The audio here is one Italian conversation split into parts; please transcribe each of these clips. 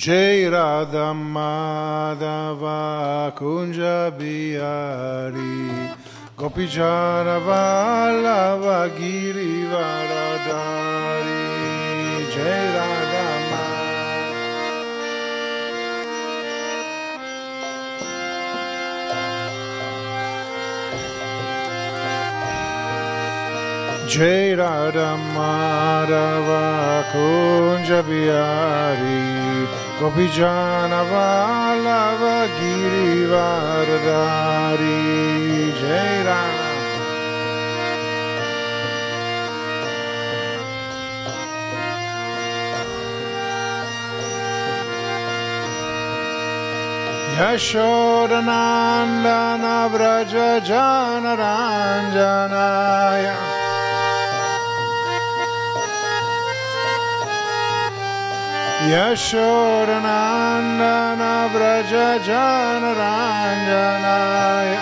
Jai Radha Madhava Kunja Bihari Gopijana Vallava Giri Varadari Jai Radha Jai Radha Madhava Kunja Gopijana Vallava Giri Varadari Jai Radha Yashodanandana Vraja Janaranjanaya Yashodanandana Vraja Janaranjanaya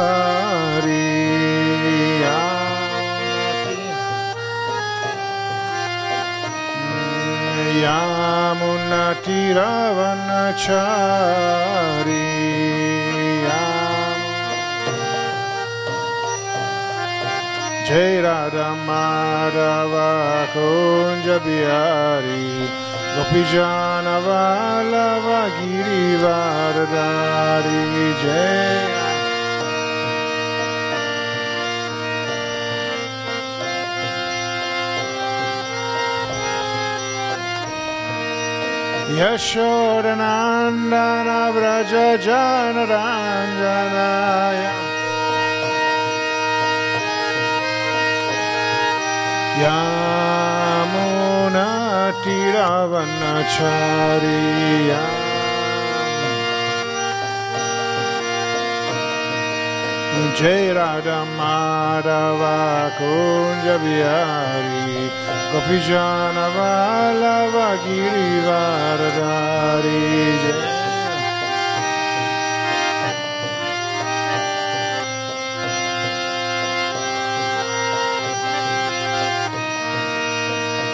Yamunatiravannachari Yamunatiravannachari Jai Radha Madhava Kunja Bihari Gopijana Vallava Giri Varadari Jai Yashodanandana Vraja Janaranjanaya Tiravanachariya Jai Radha Madhava Kunja Bihari Gopijana Vallava Giri Varadari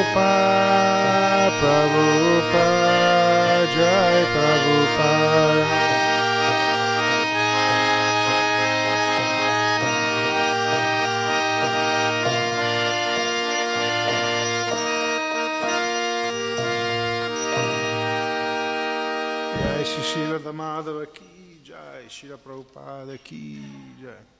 Prabhupada Prabhupada Jai Prabhupada. Shri Srila Madhava Ki Jai Shri Prabhupada Ki Jai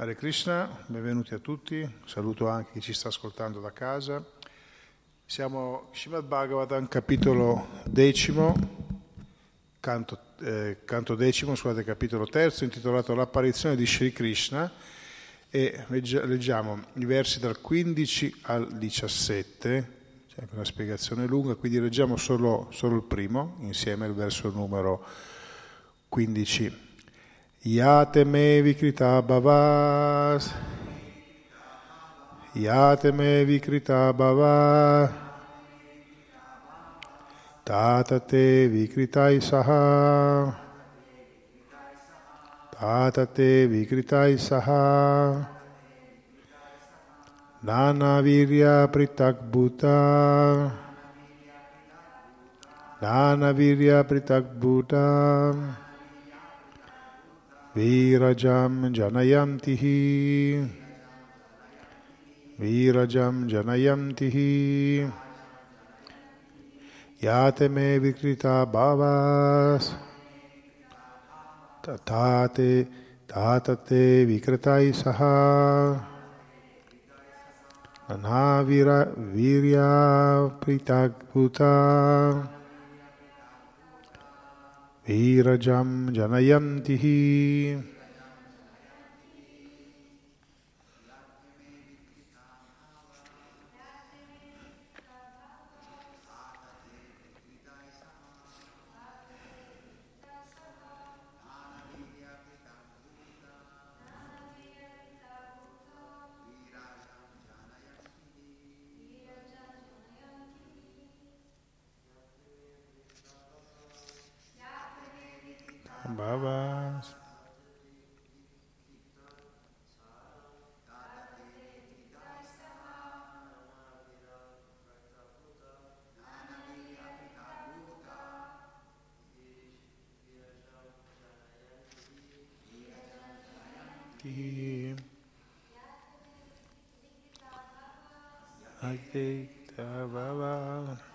Hare Krishna, benvenuti a tutti, saluto anche chi ci sta ascoltando da casa. Siamo Srimad Bhagavatam, capitolo decimo, canto, eh, canto decimo, scusate, capitolo terzo, intitolato L'apparizione di Sri Krishna e leggiamo i versi dal 15 al 17, c'è anche una spiegazione lunga, quindi leggiamo solo, solo il primo, insieme il verso numero 15. Yate me vikrita bhavas. Yate me vikrita bhava Tatate vikritai saha. Tatate vikritai saha. Nana virya pritak bhuta. Nana virya pritak bhuta वीरजं जनयन्ति। वीरजं जनयन्ति। याते मे विकृता भावास् तथा ते तातते विकृतैः सह नावीरा वीर्या प्रीताभूता धीरजं जनयन्ति Bhavas. Ki Advaita Bhavas.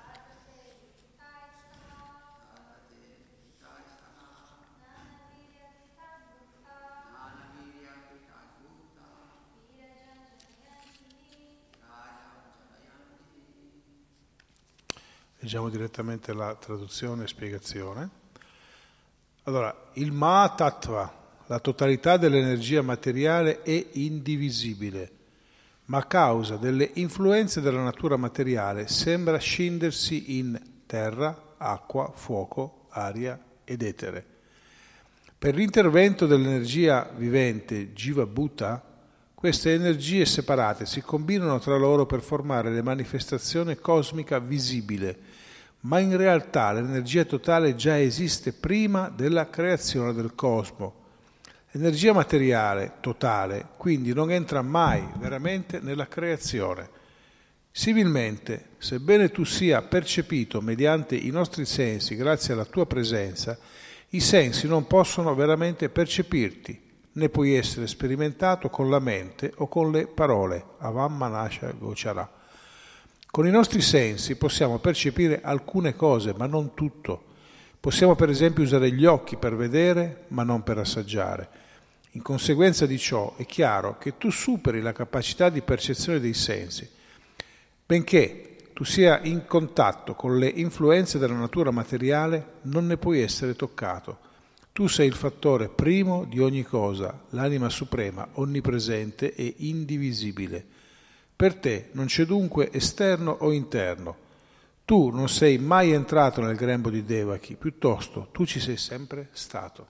Leggiamo direttamente la traduzione e spiegazione. Allora, il Mahatattva, la totalità dell'energia materiale, è indivisibile, ma a causa delle influenze della natura materiale sembra scindersi in terra, acqua, fuoco, aria ed etere. Per l'intervento dell'energia vivente Jiva Bhuta, queste energie separate si combinano tra loro per formare le manifestazioni cosmica visibile, ma in realtà l'energia totale già esiste prima della creazione del cosmo. L'energia materiale totale quindi non entra mai veramente nella creazione. Similmente, sebbene tu sia percepito mediante i nostri sensi grazie alla tua presenza, i sensi non possono veramente percepirti, né puoi essere sperimentato con la mente o con le parole. Avam Manasha Gochara. Con i nostri sensi possiamo percepire alcune cose, ma non tutto. Possiamo per esempio usare gli occhi per vedere, ma non per assaggiare. In conseguenza di ciò è chiaro che tu superi la capacità di percezione dei sensi. Benché tu sia in contatto con le influenze della natura materiale, non ne puoi essere toccato. Tu sei il fattore primo di ogni cosa, l'anima suprema, onnipresente e indivisibile. Per te non c'è dunque esterno o interno. Tu non sei mai entrato nel grembo di Devaki, piuttosto tu ci sei sempre stato.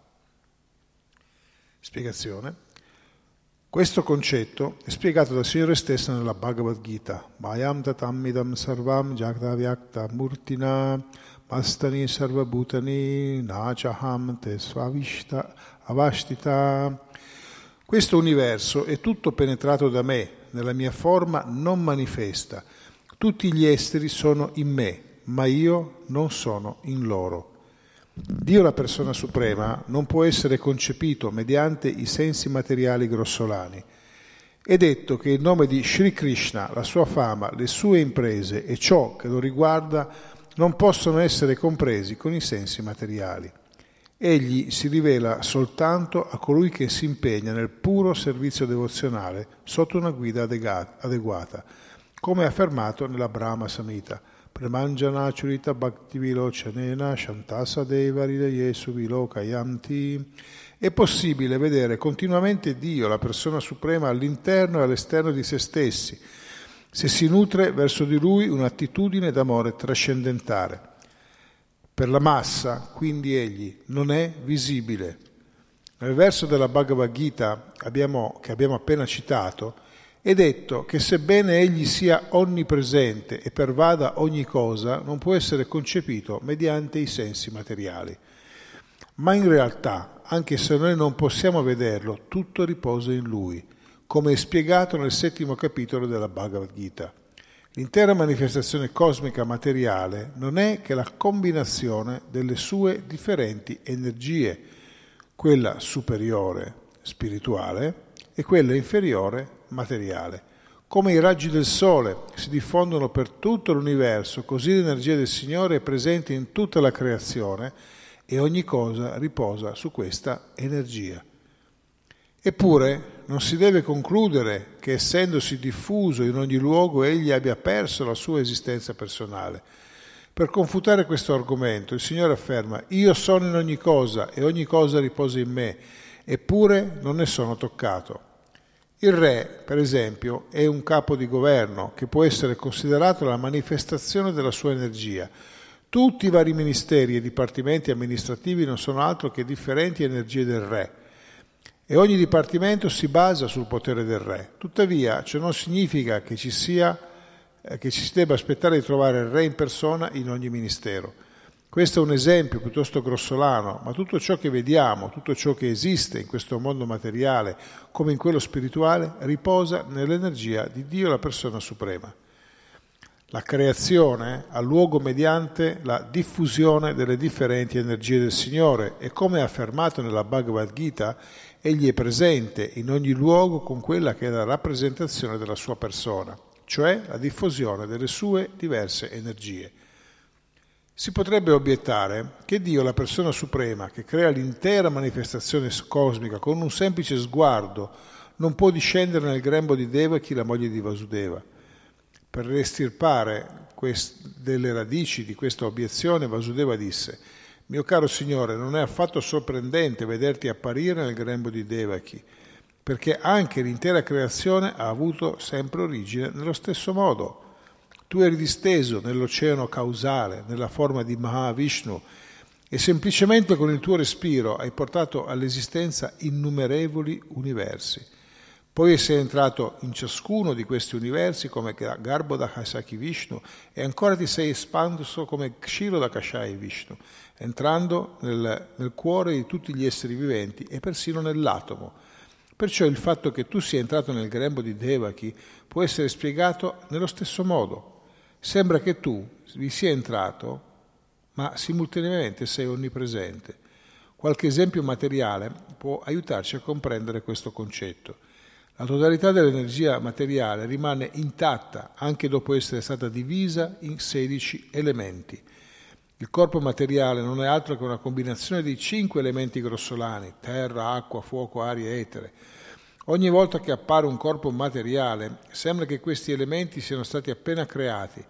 Spiegazione. Questo concetto è spiegato dal Signore stesso nella Bhagavad Gita. Mayam tatamidam sarvam jagdavyakta murtina mastani sarvabhutani nachaham te avashtita. Questo universo è tutto penetrato da me, nella mia forma non manifesta. Tutti gli esteri sono in me, ma io non sono in loro. Dio, la persona suprema, non può essere concepito mediante i sensi materiali grossolani. È detto che il nome di Sri Krishna, la sua fama, le sue imprese e ciò che lo riguarda non possono essere compresi con i sensi materiali. Egli si rivela soltanto a colui che si impegna nel puro servizio devozionale sotto una guida adeguata, come affermato nella Brahma Samhita. Pramanjana Churita Bhakti Vilocanena Shantasa Deva Ridaye Suvilokayanti. È possibile vedere continuamente Dio, la persona suprema, all'interno e all'esterno di se stessi, se si nutre verso di Lui un'attitudine d'amore trascendentale. Per la massa, quindi, Egli non è visibile. Nel verso della Bhagavad Gita abbiamo, che abbiamo appena citato, è detto che sebbene egli sia onnipresente e pervada ogni cosa, non può essere concepito mediante i sensi materiali. Ma in realtà, anche se noi non possiamo vederlo, tutto riposa in lui, come è spiegato nel settimo capitolo della Bhagavad Gita. L'intera manifestazione cosmica materiale non è che la combinazione delle sue differenti energie, quella superiore, spirituale, e quella inferiore, materiale. Come i raggi del sole si diffondono per tutto l'universo, così l'energia del Signore è presente in tutta la creazione e ogni cosa riposa su questa energia. Eppure non si deve concludere che essendosi diffuso in ogni luogo egli abbia perso la sua esistenza personale. Per confutare questo argomento il Signore afferma io sono in ogni cosa e ogni cosa riposa in me, eppure non ne sono toccato. Il re, per esempio, è un capo di governo che può essere considerato la manifestazione della sua energia. Tutti i vari ministeri e dipartimenti amministrativi non sono altro che differenti energie del re e ogni dipartimento si basa sul potere del re. Tuttavia, ciò non significa che ci, sia, eh, che ci si debba aspettare di trovare il re in persona in ogni ministero. Questo è un esempio piuttosto grossolano, ma tutto ciò che vediamo, tutto ciò che esiste in questo mondo materiale come in quello spirituale, riposa nell'energia di Dio, la persona suprema. La creazione ha luogo mediante la diffusione delle differenti energie del Signore e come affermato nella Bhagavad Gita, Egli è presente in ogni luogo con quella che è la rappresentazione della sua persona, cioè la diffusione delle sue diverse energie. Si potrebbe obiettare che Dio, la persona suprema, che crea l'intera manifestazione cosmica con un semplice sguardo, non può discendere nel grembo di Devaki, la moglie di Vasudeva. Per estirpare quest- delle radici di questa obiezione, Vasudeva disse: Mio caro Signore, non è affatto sorprendente vederti apparire nel grembo di Devaki, perché anche l'intera creazione ha avuto sempre origine nello stesso modo tu eri disteso nell'oceano causale, nella forma di Mahavishnu, e semplicemente con il tuo respiro hai portato all'esistenza innumerevoli universi. Poi sei entrato in ciascuno di questi universi come Garbhoda Hasaki Vishnu e ancora ti sei espanso come Kshiroda Kashai Vishnu, entrando nel, nel cuore di tutti gli esseri viventi e persino nell'atomo. Perciò il fatto che tu sia entrato nel grembo di Devaki può essere spiegato nello stesso modo. Sembra che tu vi sia entrato, ma simultaneamente sei onnipresente. Qualche esempio materiale può aiutarci a comprendere questo concetto. La totalità dell'energia materiale rimane intatta anche dopo essere stata divisa in 16 elementi. Il corpo materiale non è altro che una combinazione di cinque elementi grossolani, terra, acqua, fuoco, aria etere. Ogni volta che appare un corpo materiale sembra che questi elementi siano stati appena creati,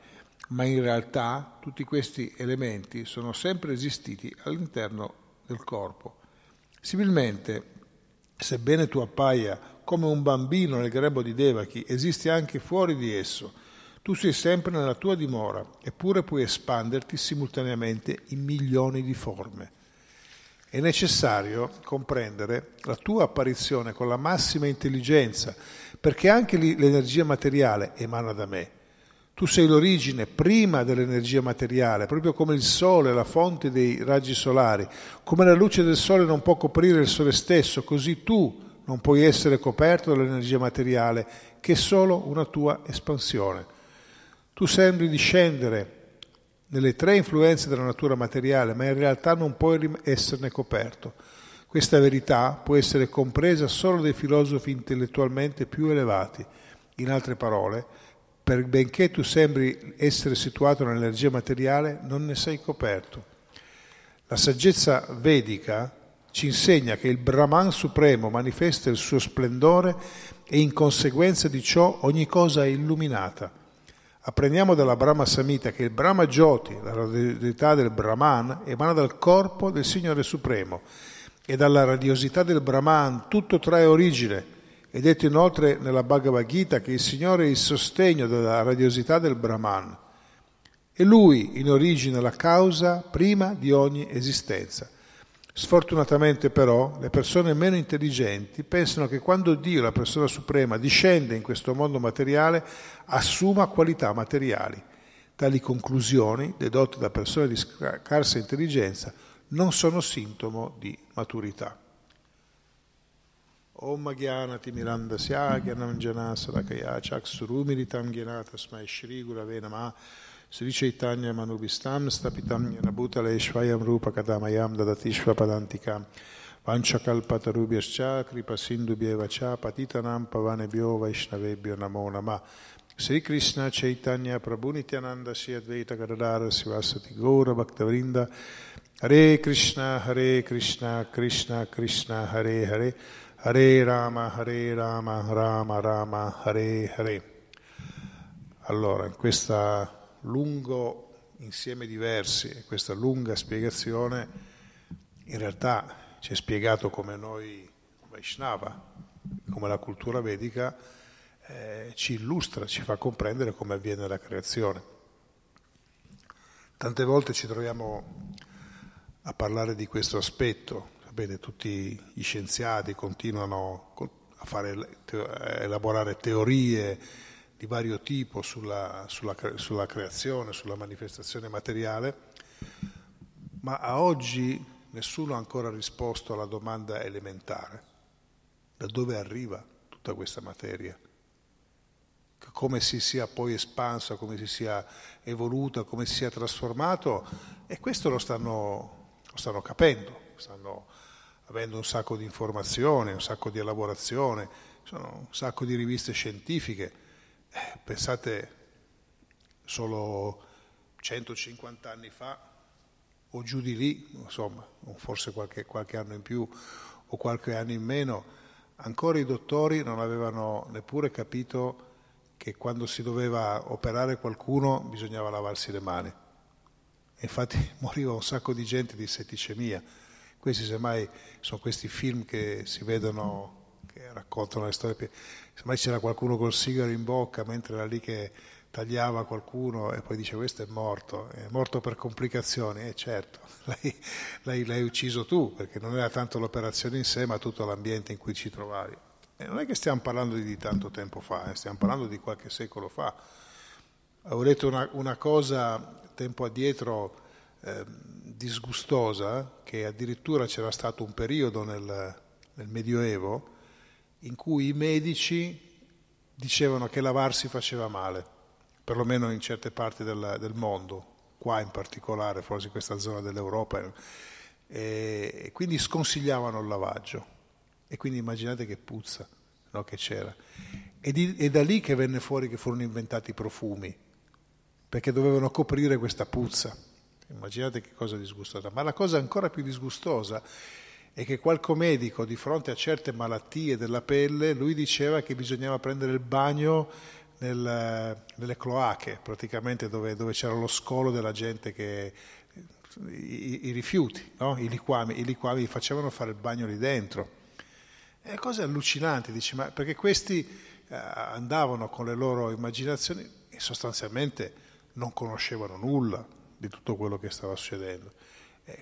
ma in realtà tutti questi elementi sono sempre esistiti all'interno del corpo. Similmente, sebbene tu appaia come un bambino nel grembo di Devaki, esisti anche fuori di esso. Tu sei sempre nella tua dimora, eppure puoi espanderti simultaneamente in milioni di forme. È necessario comprendere la tua apparizione con la massima intelligenza, perché anche l'energia materiale emana da me. Tu sei l'origine prima dell'energia materiale, proprio come il sole, la fonte dei raggi solari. Come la luce del sole non può coprire il sole stesso, così tu non puoi essere coperto dall'energia materiale, che è solo una tua espansione. Tu sembri discendere nelle tre influenze della natura materiale, ma in realtà non puoi esserne coperto. Questa verità può essere compresa solo dai filosofi intellettualmente più elevati. In altre parole, per benché tu sembri essere situato nell'energia materiale, non ne sei coperto. La saggezza vedica ci insegna che il Brahman supremo manifesta il suo splendore e in conseguenza di ciò ogni cosa è illuminata. Apprendiamo dalla Brahma Samhita che il Brahma Jyoti, la radiosità del Brahman, emana dal corpo del Signore Supremo e dalla radiosità del Brahman tutto trae origine. È detto inoltre nella Bhagavad Gita che il Signore è il sostegno della radiosità del Brahman. E Lui in origine la causa prima di ogni esistenza. Sfortunatamente però le persone meno intelligenti pensano che quando Dio, la persona suprema, discende in questo mondo materiale, assuma qualità materiali. Tali conclusioni, dedotte da persone di scarsa intelligenza, non sono sintomo di maturità. Om Gyanati Miranda Syagyanam Janasarakaya Chaksurumiritam Gyanatasmai Shri Gurave Namah Sri Chaitanya Manubhistam Stapitam Yanabhutale Shvayam Rupa Kadamayam Dadatishva Padantikam Vanchakalpatarubhyascha Kripa Sindubhyeva Cha Patitanam Pavanebhyo Vaishnavebhyo Namo Nama Sri Krishna Chaitanya Prabhu Nityananda Sri Advaita Gadadara Sivasati Gaura Bhaktavrinda Hare Krishna Hare Krishna Krishna Krishna Hare Hare Hare Rama Hare Rama Rama Rama Hare Hare Allora, in questa lungo insieme di versi e questa lunga spiegazione in realtà ci è spiegato come noi Vaishnava, come la cultura vedica eh, ci illustra, ci fa comprendere come avviene la creazione. Tante volte ci troviamo a parlare di questo aspetto, sapete, tutti gli scienziati continuano a, fare, a elaborare teorie, di vario tipo sulla, sulla, sulla creazione, sulla manifestazione materiale, ma a oggi nessuno ha ancora risposto alla domanda elementare, da dove arriva tutta questa materia, come si sia poi espansa, come si sia evoluta, come si sia trasformato, e questo lo stanno, lo stanno capendo, stanno avendo un sacco di informazioni, un sacco di elaborazione, sono un sacco di riviste scientifiche pensate solo 150 anni fa o giù di lì, insomma, forse qualche, qualche anno in più o qualche anno in meno, ancora i dottori non avevano neppure capito che quando si doveva operare qualcuno bisognava lavarsi le mani. Infatti moriva un sacco di gente di setticemia. Questi semmai sono questi film che si vedono che raccontano le storie. Semmai c'era qualcuno col sigaro in bocca mentre era lì che tagliava qualcuno e poi dice questo è morto, è morto per complicazioni, e eh, certo, l'hai, l'hai, l'hai, ucciso tu, perché non era tanto l'operazione in sé, ma tutto l'ambiente in cui ci trovavi. E non è che stiamo parlando di tanto tempo fa, eh, stiamo parlando di qualche secolo fa. Avevo detto una, una cosa tempo addietro eh, disgustosa, che addirittura c'era stato un periodo nel, nel Medioevo in cui i medici dicevano che lavarsi faceva male, perlomeno in certe parti del, del mondo, qua in particolare, forse in questa zona dell'Europa, e quindi sconsigliavano il lavaggio. E quindi immaginate che puzza no, che c'era. E, di, è da lì che venne fuori che furono inventati i profumi, perché dovevano coprire questa puzza. Immaginate che cosa disgustosa. Ma la cosa ancora più disgustosa e che qualche medico di fronte a certe malattie della pelle, lui diceva che bisognava prendere il bagno nel, nelle cloache, praticamente dove, dove, c'era lo scolo della gente che i, i rifiuti, no? I, liquami, i liquami facevano fare il bagno lì dentro. E cose allucinanti, dice, ma perché questi eh, andavano con le loro immaginazioni e sostanzialmente non conoscevano nulla di tutto quello che stava succedendo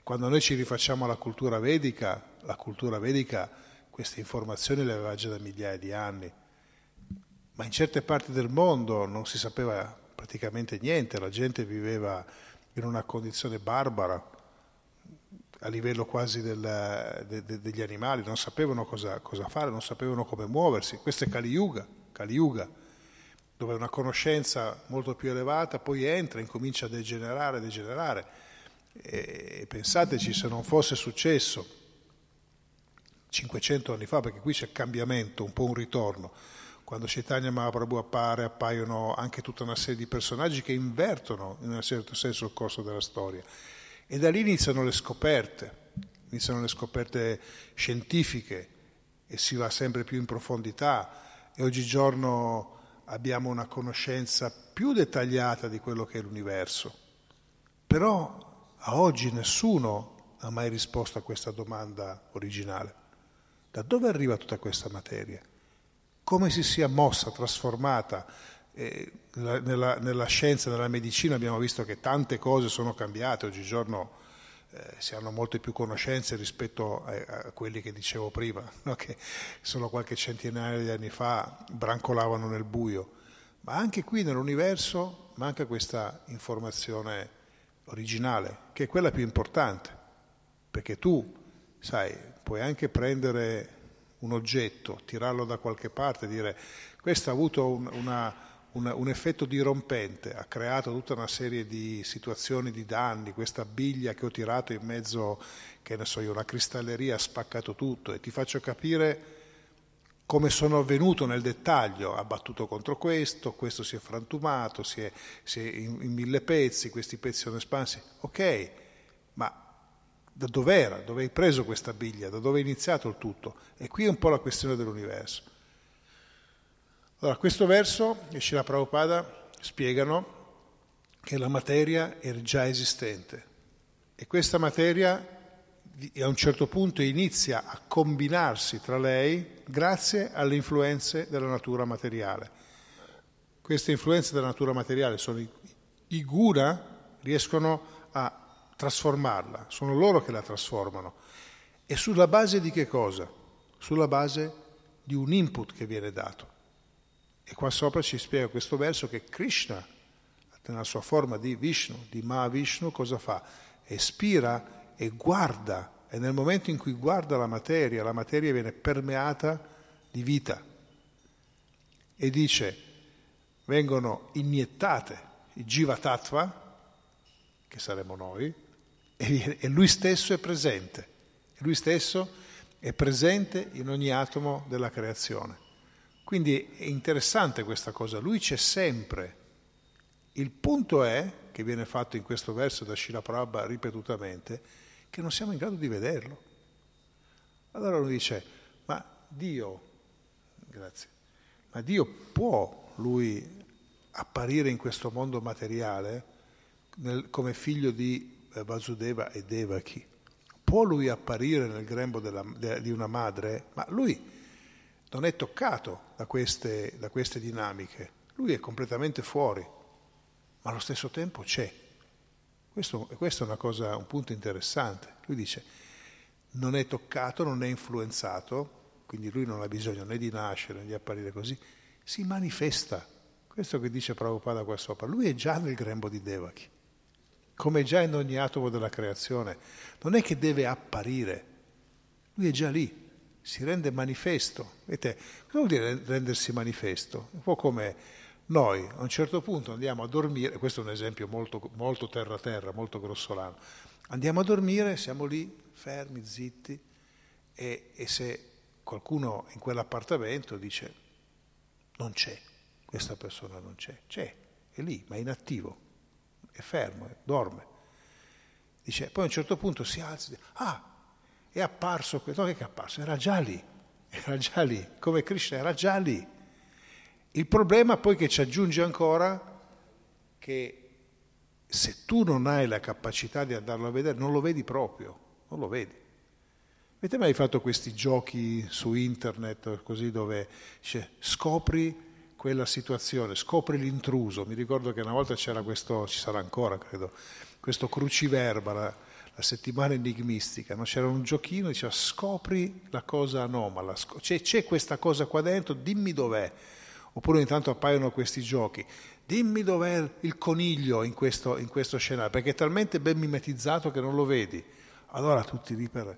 quando noi ci rifacciamo alla cultura vedica, la cultura vedica queste informazioni le aveva già da migliaia di anni, ma in certe parti del mondo non si sapeva praticamente niente, la gente viveva in una condizione barbara, a livello quasi del, de, de, degli animali, non sapevano cosa, cosa, fare, non sapevano come muoversi. Questo è Kali Yuga, Kali Yuga, dove una conoscenza molto più elevata poi entra, incomincia a degenerare, degenerare. E, pensateci se non fosse successo 500 anni fa, perché qui c'è cambiamento, un po' un ritorno, quando Chaitanya Mahaprabhu appare appaiono anche tutta una serie di personaggi che invertono in un certo senso il corso della storia e da lì iniziano le scoperte, iniziano le scoperte scientifiche e si va sempre più in profondità e oggigiorno abbiamo una conoscenza più dettagliata di quello che è l'universo. Però a oggi nessuno ha mai risposto a questa domanda originale. Da dove arriva tutta questa materia? Come si sia mossa, trasformata? Eh, nella, nella, scienza, nella medicina abbiamo visto che tante cose sono cambiate, oggigiorno eh, si hanno molte più conoscenze rispetto a, a quelli che dicevo prima, no? che solo qualche centinaio di anni fa brancolavano nel buio, ma anche qui nell'universo manca questa informazione originale, che è quella più importante, perché tu, sai, puoi anche prendere un oggetto, tirarlo da qualche parte e dire questo ha avuto un, una un, un, effetto dirompente, ha creato tutta una serie di situazioni di danni, questa biglia che ho tirato in mezzo, che ne so io, una cristalleria ha spaccato tutto e ti faccio capire come sono avvenuto nel dettaglio, ha battuto contro questo, questo si è frantumato, si è, si è in, in, mille pezzi, questi pezzi sono espansi, ok, ma da dov'era? Dove hai preso questa biglia? Da dove è iniziato il tutto? E qui è un po' la questione dell'universo. Allora, questo verso e Srila Prabhupada spiegano che la materia è già esistente e questa materia a un certo punto inizia a combinarsi tra lei grazie alle influenze della natura materiale. Queste influenze della natura materiale sono i, i guna, riescono a trasformarla, sono loro che la trasformano. E sulla base di che cosa? Sulla base di un input che viene dato. E qua sopra ci spiega questo verso che Krishna, nella sua forma di Vishnu, di Mahavishnu, cosa fa? Espira e guarda, e nel momento in cui guarda la materia, la materia viene permeata di vita. E dice, vengono iniettate i Jiva Tattva, che saremo noi, e, lui stesso è presente. Lui stesso è presente in ogni atomo della creazione. Quindi è interessante questa cosa, lui c'è sempre. Il punto è, che viene fatto in questo verso da Shila Prabha ripetutamente, che non siamo in grado di vederlo. Allora lui dice, ma Dio, grazie, ma Dio può lui apparire in questo mondo materiale nel, come figlio di eh, Vasudeva e Devaki? Può lui apparire nel grembo della, de, di una madre? Ma lui non è toccato da queste, da queste dinamiche, lui è completamente fuori, ma allo stesso tempo c'è. Questo, questo è cosa, un punto interessante. Lui dice, non è toccato, non è influenzato, quindi lui non ha bisogno né di nascere né di apparire così, si manifesta. Questo che dice Prabhupada qua sopra, lui è già nel grembo di Devaki, come già in ogni atomo della creazione. Non è che deve apparire, lui è già lì si rende manifesto. Vedete, cosa vuol dire rendersi manifesto? Un po' come noi a un certo punto andiamo a dormire, questo è un esempio molto, molto terra-terra, molto grossolano, andiamo a dormire, siamo lì fermi, zitti, e, e se qualcuno in quell'appartamento dice non c'è, questa persona non c'è, c'è, è lì, ma è inattivo, è fermo, dorme. Dice, poi a un certo punto si alza e dice, ah, è apparso questo, che è apparso? Era già lì, era già lì, come Krishna era già lì. Il problema poi che ci aggiunge ancora che se tu non hai la capacità di andarlo a vedere, non lo vedi proprio, non lo vedi. Avete mai fatto questi giochi su internet così dove dice, scopri quella situazione, scopri l'intruso. Mi ricordo che una volta c'era questo, ci sarà ancora credo, questo cruciverba, la, la settimana enigmistica, no? c'era un giochino, diceva scopri la cosa anomala, c'è, c'è questa cosa qua dentro, dimmi dov'è. Oppure ogni tanto appaiono questi giochi, dimmi dov'è il coniglio in questo, in questo scenario, perché è talmente ben mimetizzato che non lo vedi. Allora tutti lì per,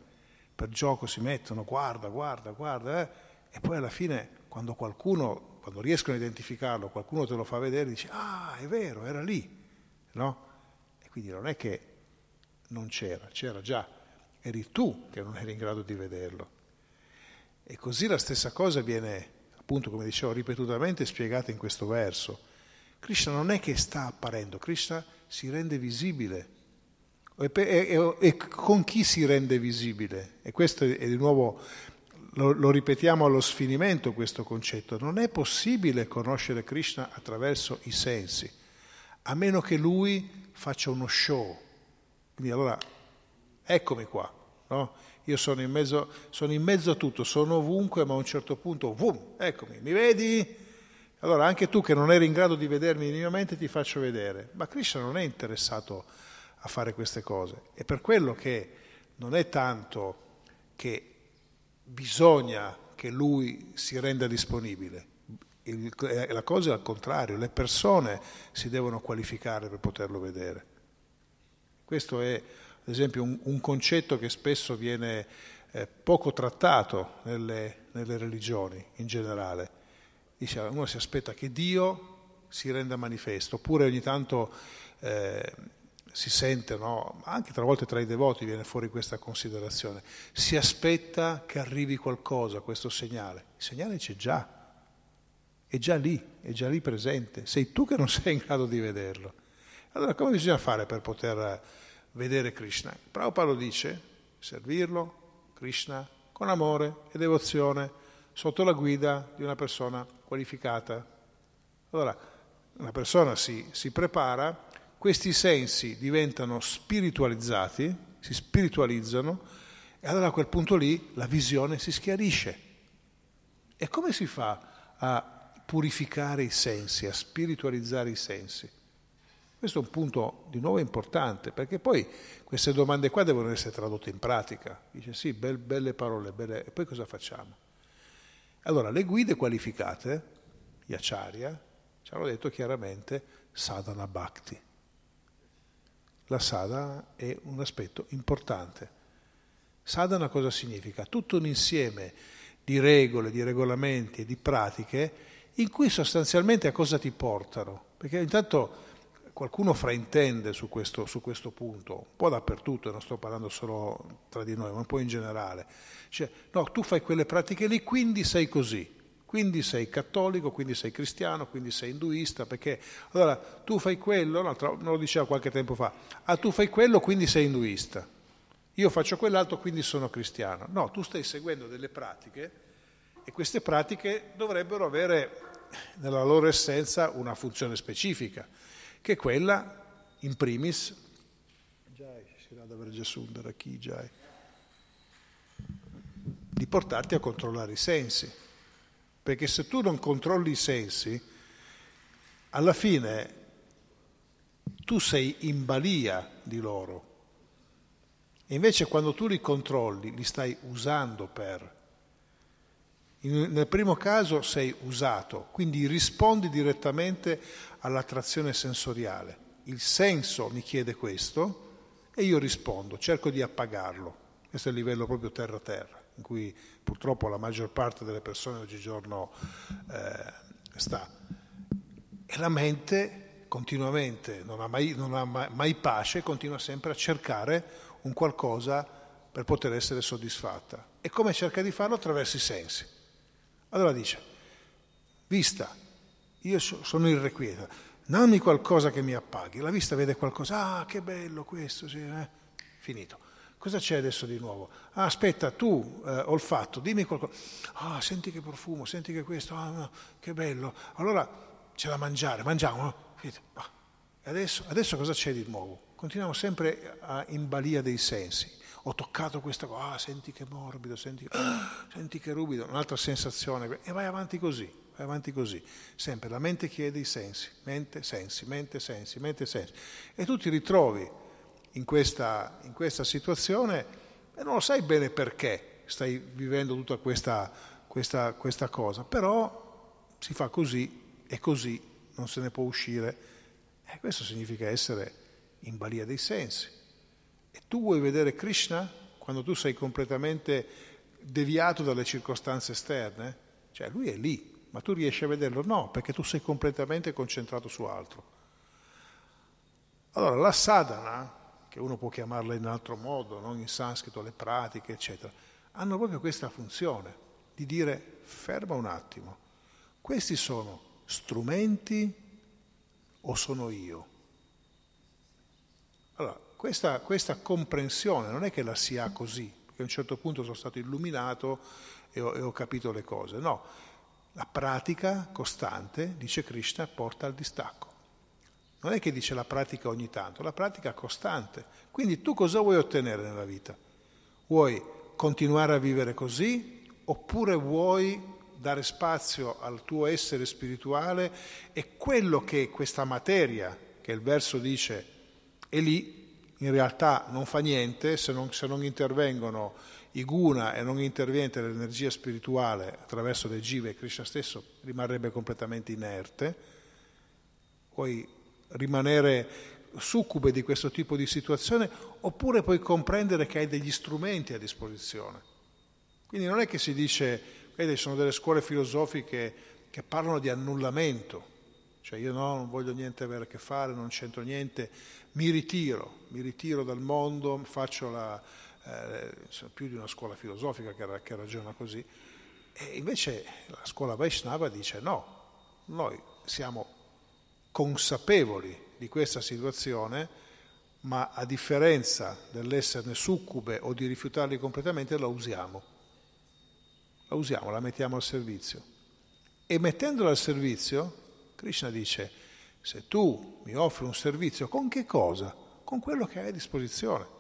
per gioco si mettono, guarda, guarda, guarda, eh? e poi alla fine quando qualcuno, quando riescono a identificarlo, qualcuno te lo fa vedere, dice, ah, è vero, era lì, no? E quindi non è che non c'era, c'era già, eri tu che non eri in grado di vederlo. E così la stessa cosa viene, appunto, come dicevo, ripetutamente spiegata in questo verso. Krishna non è che sta apparendo, Krishna si rende visibile. E, e, e con chi si rende visibile? E questo è di nuovo, lo, lo ripetiamo allo sfinimento questo concetto, non è possibile conoscere Krishna attraverso i sensi, a meno che lui faccia uno show, quindi allora, eccomi qua, no? Io sono in, mezzo, sono in mezzo a tutto, sono ovunque, ma a un certo punto, vum, eccomi, mi vedi? Allora anche tu che non eri in grado di vedermi minimamente ti faccio vedere. Ma Krishna non è interessato a fare queste cose. È per quello che non è tanto che bisogna che lui si renda disponibile. Il, la cosa è al contrario, le persone si devono qualificare per poterlo vedere. Questo è, ad esempio, un, un concetto che spesso viene eh, poco trattato nelle, nelle, religioni in generale. Dice, uno si aspetta che Dio si renda manifesto, oppure ogni tanto eh, si sente, no? anche tra volte tra i devoti viene fuori questa considerazione, si aspetta che arrivi qualcosa, questo segnale. Il segnale c'è già, è già lì, è già lì presente, sei tu che non sei in grado di vederlo. Allora come bisogna fare per poter vedere Krishna? Prabhupada lo dice, servirlo, Krishna, con amore e devozione, sotto la guida di una persona qualificata. Allora, una persona si, si prepara, questi sensi diventano spiritualizzati, si spiritualizzano, e allora a quel punto lì la visione si schiarisce. E come si fa a purificare i sensi, a spiritualizzare i sensi? Questo è un punto di nuovo importante, perché poi queste domande qua devono essere tradotte in pratica. Dice sì, bel, belle parole, belle... e poi cosa facciamo? Allora, le guide qualificate, gli acharya, ci hanno detto chiaramente sadhana bhakti. La sadhana è un aspetto importante. Sadhana cosa significa? Tutto un insieme di regole, di regolamenti e di pratiche in cui sostanzialmente a cosa ti portano? Perché intanto qualcuno fraintende su questo, su questo, punto, un po' dappertutto, non sto parlando solo tra di noi, ma un po' in generale. Cioè, no, tu fai quelle pratiche lì, quindi sei così, quindi sei cattolico, quindi sei cristiano, quindi sei induista, perché allora tu fai quello, no, non lo diceva qualche tempo fa, ah tu fai quello, quindi sei induista, io faccio quell'altro, quindi sono cristiano. No, tu stai seguendo delle pratiche e queste pratiche dovrebbero avere nella loro essenza una funzione specifica che è quella, in primis, di portarti a controllare i sensi. Perché se tu non controlli i sensi, alla fine tu sei in balia di loro. E invece quando tu li controlli, li stai usando per. nel primo caso sei usato, quindi rispondi direttamente all'attrazione sensoriale. Il senso mi chiede questo e io rispondo, cerco di appagarlo. Questo è il livello proprio terra-terra, in cui purtroppo la maggior parte delle persone oggigiorno eh, sta. E la mente continuamente non ha, mai, non ha mai pace, continua sempre a cercare un qualcosa per poter essere soddisfatta. E come cerca di farlo? Attraverso i sensi. Allora dice, vista, io sono irrequieta, dammi qualcosa che mi appaghi. La vista vede qualcosa, ah che bello questo, sì, eh? finito. Cosa c'è adesso di nuovo? Ah, aspetta, tu, eh, olfatto, dimmi qualcosa. Ah, senti che profumo, senti che questo, ah, no, che bello. Allora c'è da mangiare, mangiamo, no? Ah, adesso, adesso cosa c'è di nuovo? Continuiamo sempre a, in balia dei sensi. Ho toccato questa cosa, ah, senti che morbido, senti, ah, senti che ruvido, un'altra sensazione, e vai avanti così vai avanti così, sempre la mente chiede i sensi, mente, sensi, mente, sensi, mente, sensi, e tu ti ritrovi in questa, in questa situazione e non lo sai bene perché stai vivendo tutta questa, questa, questa cosa, però si fa così e così non se ne può uscire. E questo significa essere in balia dei sensi. E tu vuoi vedere Krishna quando tu sei completamente deviato dalle circostanze esterne? Cioè lui è lì, ma tu riesci a vederlo? No, perché tu sei completamente concentrato su altro. Allora la sadhana che uno può chiamarla in altro modo, non in sanscrito, le pratiche, eccetera, hanno proprio questa funzione di dire ferma un attimo, questi sono strumenti o sono io? Allora, questa, questa, comprensione non è che la si ha così, perché a un certo punto sono stato illuminato e ho, e ho capito le cose, no, la pratica costante, dice Krishna, porta al distacco. Non è che dice la pratica ogni tanto, la pratica costante. Quindi tu cosa vuoi ottenere nella vita? Vuoi continuare a vivere così oppure vuoi dare spazio al tuo essere spirituale e quello che questa materia, che il verso dice, è lì, in realtà non fa niente se non, se non intervengono i guna e non interviene l'energia spirituale attraverso le jive Krishna stesso rimarrebbe completamente inerte. Vuoi rimanere succube di questo tipo di situazione, oppure puoi comprendere che hai degli strumenti a disposizione. Quindi non è che si dice, vedi, sono delle scuole filosofiche che parlano di annullamento, cioè io no, non voglio niente avere a che fare, non c'entro niente, mi ritiro, mi ritiro dal mondo, faccio la, eh, più di una scuola filosofica che, che ragiona così, e invece la scuola Vaishnava dice no, noi siamo consapevoli di questa situazione, ma a differenza dell'esserne succube o di rifiutarli completamente, la usiamo. La usiamo, la mettiamo al servizio. E mettendola al servizio, Krishna dice, se tu mi offri un servizio, con che cosa? Con quello che hai a disposizione.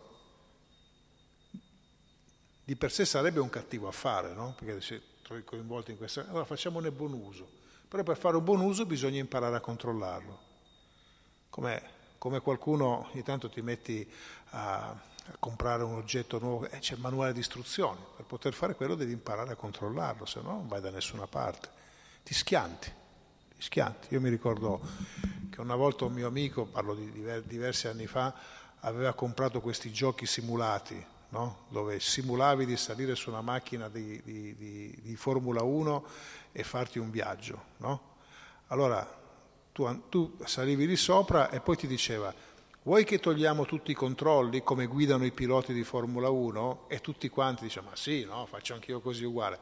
Di per sé sarebbe un cattivo affare, no? Perché se trovi coinvolti in questa... Allora facciamone buon uso però per fare un buon uso bisogna imparare a controllarlo. Come, come qualcuno ogni tanto ti metti a, a comprare un oggetto nuovo, eh, c'è il manuale di istruzioni, per poter fare quello devi imparare a controllarlo, se no non vai da nessuna parte. Ti schianti, ti schianti. Io mi ricordo che una volta un mio amico, parlo di diversi anni fa, aveva comprato questi giochi simulati, no? dove simulavi di salire su una macchina di, di, di, di Formula 1 e farti un viaggio. No? Allora tu, tu salivi lì sopra e poi ti diceva vuoi che togliamo tutti i controlli come guidano i piloti di Formula 1? E tutti quanti dicevano ma sì, no, faccio anch'io così uguale.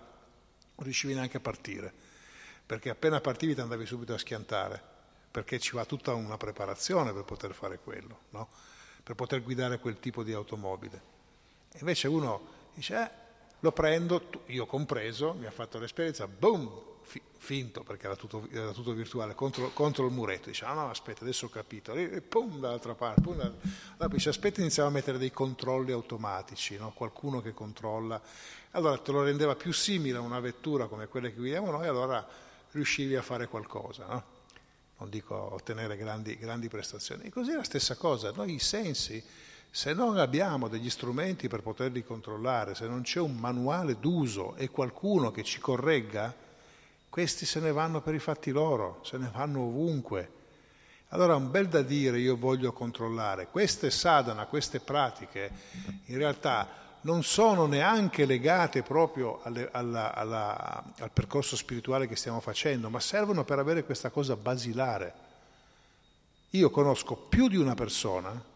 Non riuscivi neanche a partire, perché appena partivi ti andavi subito a schiantare, perché ci va tutta una preparazione per poter fare quello, no? per poter guidare quel tipo di automobile. Invece uno dice, eh, lo prendo, io compreso, mi ha fatto l'esperienza, boom, fi, finto perché era tutto, era tutto virtuale, contro, contro, il muretto. Dice, ah no, aspetta, adesso ho capito. E pum, dall'altra parte. Pum, allora poi dice, aspetta, iniziamo a mettere dei controlli automatici, no? qualcuno che controlla. Allora te lo rendeva più simile a una vettura come quelle che guidiamo noi, allora riuscivi a fare qualcosa. No? Non dico ottenere grandi, grandi prestazioni. E così è la stessa cosa. Noi i sensi se non abbiamo degli strumenti per poterli controllare, se non c'è un manuale d'uso e qualcuno che ci corregga, questi se ne vanno per i fatti loro, se ne vanno ovunque. Allora un bel da dire io voglio controllare. Queste sadhana, queste pratiche, in realtà non sono neanche legate proprio alle, alla, alla, al percorso spirituale che stiamo facendo, ma servono per avere questa cosa basilare. Io conosco più di una persona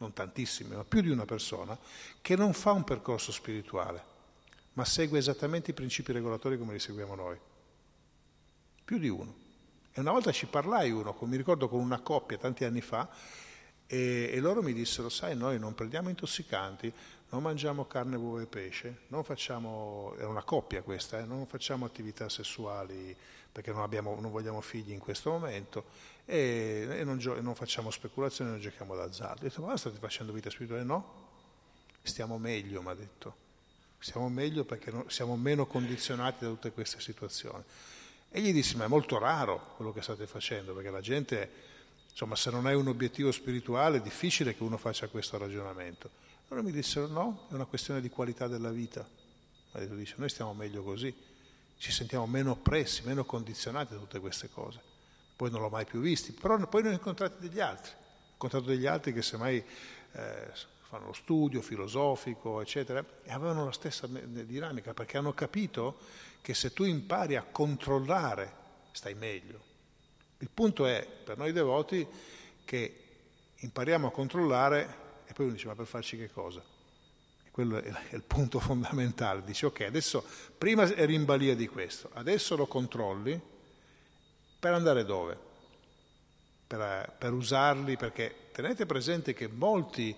non tantissime, ma più di una persona, che non fa un percorso spirituale, ma segue esattamente i principi regolatori come li seguiamo noi. Più di uno. E una volta ci parlai uno, mi ricordo con una coppia tanti anni fa, e, e loro mi dissero, sai, noi non prendiamo intossicanti, non mangiamo carne, uova e pesce, non facciamo, era una coppia questa, eh, non facciamo attività sessuali perché non, abbiamo, non vogliamo figli in questo momento e, e non, gio- non, facciamo speculazioni, non giochiamo d'azzardo. Ho detto, ma state facendo vita spirituale? No, stiamo meglio, mi ha detto. Stiamo meglio perché no, siamo meno condizionati da tutte queste situazioni. E gli dissi, ma è molto raro quello che state facendo, perché la gente Insomma, se non hai un obiettivo spirituale è difficile che uno faccia questo ragionamento. Allora mi dissero no, è una questione di qualità della vita. Ma detto dice, noi stiamo meglio così, ci sentiamo meno oppressi, meno condizionati da tutte queste cose. Poi non l'ho mai più visti, però poi ne ho incontrati degli altri. Ho incontrato degli altri che semmai eh, fanno lo studio filosofico, eccetera, e avevano la stessa dinamica, perché hanno capito che se tu impari a controllare, stai meglio. Il punto è, per noi devoti, che impariamo a controllare e poi uno dice, ma per farci che cosa? E quello è il punto fondamentale. Dice, ok, adesso prima eri in balia di questo, adesso lo controlli per andare dove? Per, per usarli, perché tenete presente che molti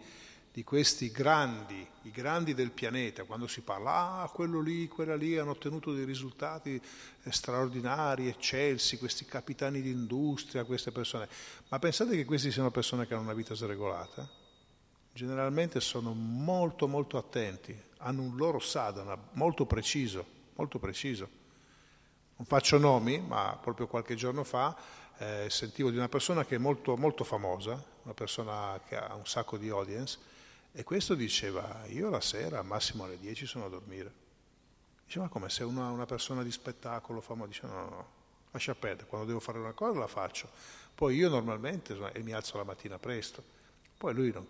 di questi grandi, i grandi del pianeta, quando si parla, ah, quello lì, quella lì hanno ottenuto dei risultati eh, straordinari, eccelsi, questi capitani di industria, queste persone, ma pensate che questi siano persone che hanno una vita sregolata? Generalmente sono molto molto attenti, hanno un loro sadhana molto preciso, molto preciso. Non faccio nomi, ma proprio qualche giorno fa eh, sentivo di una persona che è molto, molto famosa, una persona che ha un sacco di audience, e questo diceva, io la sera, al massimo alle 10, sono a dormire. Diceva, come se una, una persona di spettacolo famosa, dice, no, no, no, lascia perdere, quando devo fare una cosa la faccio. Poi io normalmente e mi alzo la mattina presto. Poi lui non,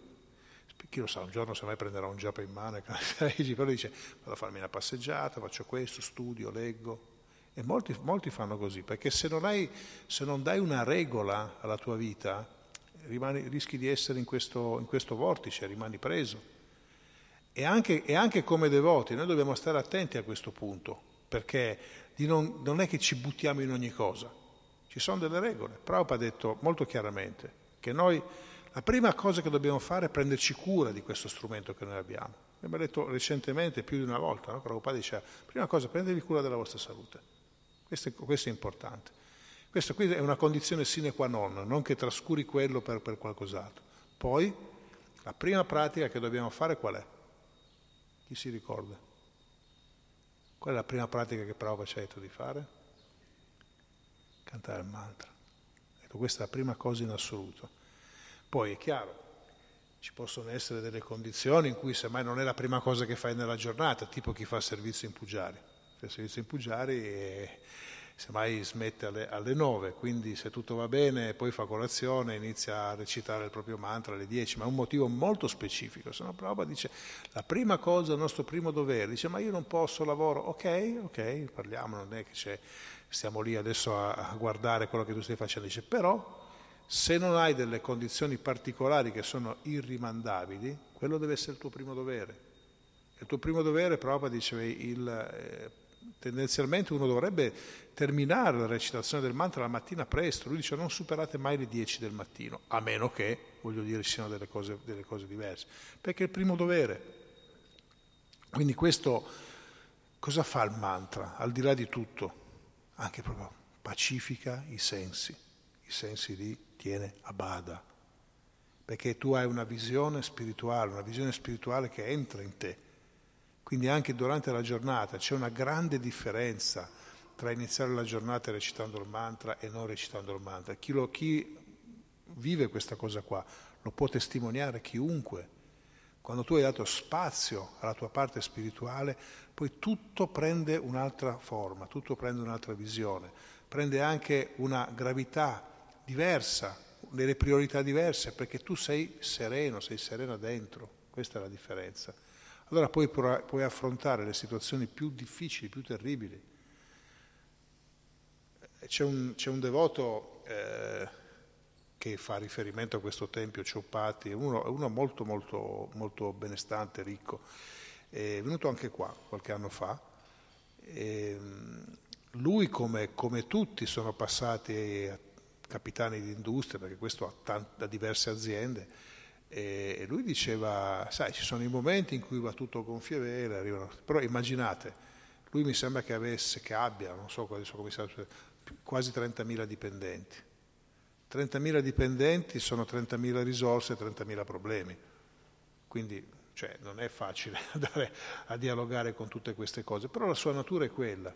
chi lo sa, un giorno se mai prenderà un giappo in mano, però dice, vado a farmi una passeggiata, faccio questo, studio, leggo. E molti, molti fanno così, perché se non, hai, se non dai una regola alla tua vita, rimani, rischi di essere in questo, in questo, vortice, rimani preso. E anche, e anche, come devoti noi dobbiamo stare attenti a questo punto, perché non, non, è che ci buttiamo in ogni cosa, ci sono delle regole. Prabhupada ha detto molto chiaramente che noi la prima cosa che dobbiamo fare è prenderci cura di questo strumento che noi abbiamo. Abbiamo detto recentemente più di una volta, no? Prabhupada diceva, prima cosa prendetevi cura della vostra salute, questo è, questo è importante. Questa qui è una condizione sine qua non, non che trascuri quello per, per qualcos'altro. Poi, la prima pratica che dobbiamo fare qual è? Chi si ricorda? Qual è la prima pratica che Prabhupada ci ha detto di fare? Cantare il mantra. Ecco, questa è la prima cosa in assoluto. Poi è chiaro, ci possono essere delle condizioni in cui semmai non è la prima cosa che fai nella giornata, tipo chi fa servizio in Pugiari. Fa servizio in Pugiari e semmai smette alle, alle 9, quindi se tutto va bene poi fa colazione, inizia a recitare il proprio mantra alle 10, ma è un motivo molto specifico, se no Prabhupada dice la prima cosa, il nostro primo dovere, dice ma io non posso, lavoro, ok, ok, parliamo, non è che stiamo lì adesso a, a guardare quello che tu stai facendo, dice però se non hai delle condizioni particolari che sono irrimandabili, quello deve essere il tuo primo dovere. Il tuo primo dovere, Prabhupada diceva, il, eh, tendenzialmente uno dovrebbe terminare la recitazione del mantra la mattina presto, lui dice non superate mai le 10 del mattino, a meno che, voglio dire, siano delle cose, delle cose diverse, perché è il primo dovere. Quindi questo cosa fa il mantra? Al di là di tutto, anche proprio pacifica i sensi, i sensi li tiene a bada, perché tu hai una visione spirituale, una visione spirituale che entra in te quindi anche durante la giornata c'è una grande differenza tra iniziare la giornata recitando il mantra e non recitando il mantra. Chi, lo, chi vive questa cosa qua lo può testimoniare chiunque. Quando tu hai dato spazio alla tua parte spirituale, poi tutto prende un'altra forma, tutto prende un'altra visione, prende anche una gravità diversa, delle priorità diverse, perché tu sei sereno, sei serena dentro, questa è la differenza allora poi puoi affrontare le situazioni più difficili, più terribili. C'è un, c'è un devoto eh, che fa riferimento a questo tempio Ciopati, uno, uno molto, molto, molto benestante, ricco, è venuto anche qua qualche anno fa. E lui, come, come tutti, sono passati a capitani di industria, perché questo ha, tant- ha diverse aziende, e lui diceva, sai, ci sono i momenti in cui va tutto gonfie vele, arrivano, però immaginate, lui mi sembra che avesse, che abbia, non so adesso come sia, quasi 30.000 dipendenti. 30.000 dipendenti sono 30.000 risorse e 30.000 problemi. Quindi cioè, non è facile andare a dialogare con tutte queste cose, però la sua natura è quella.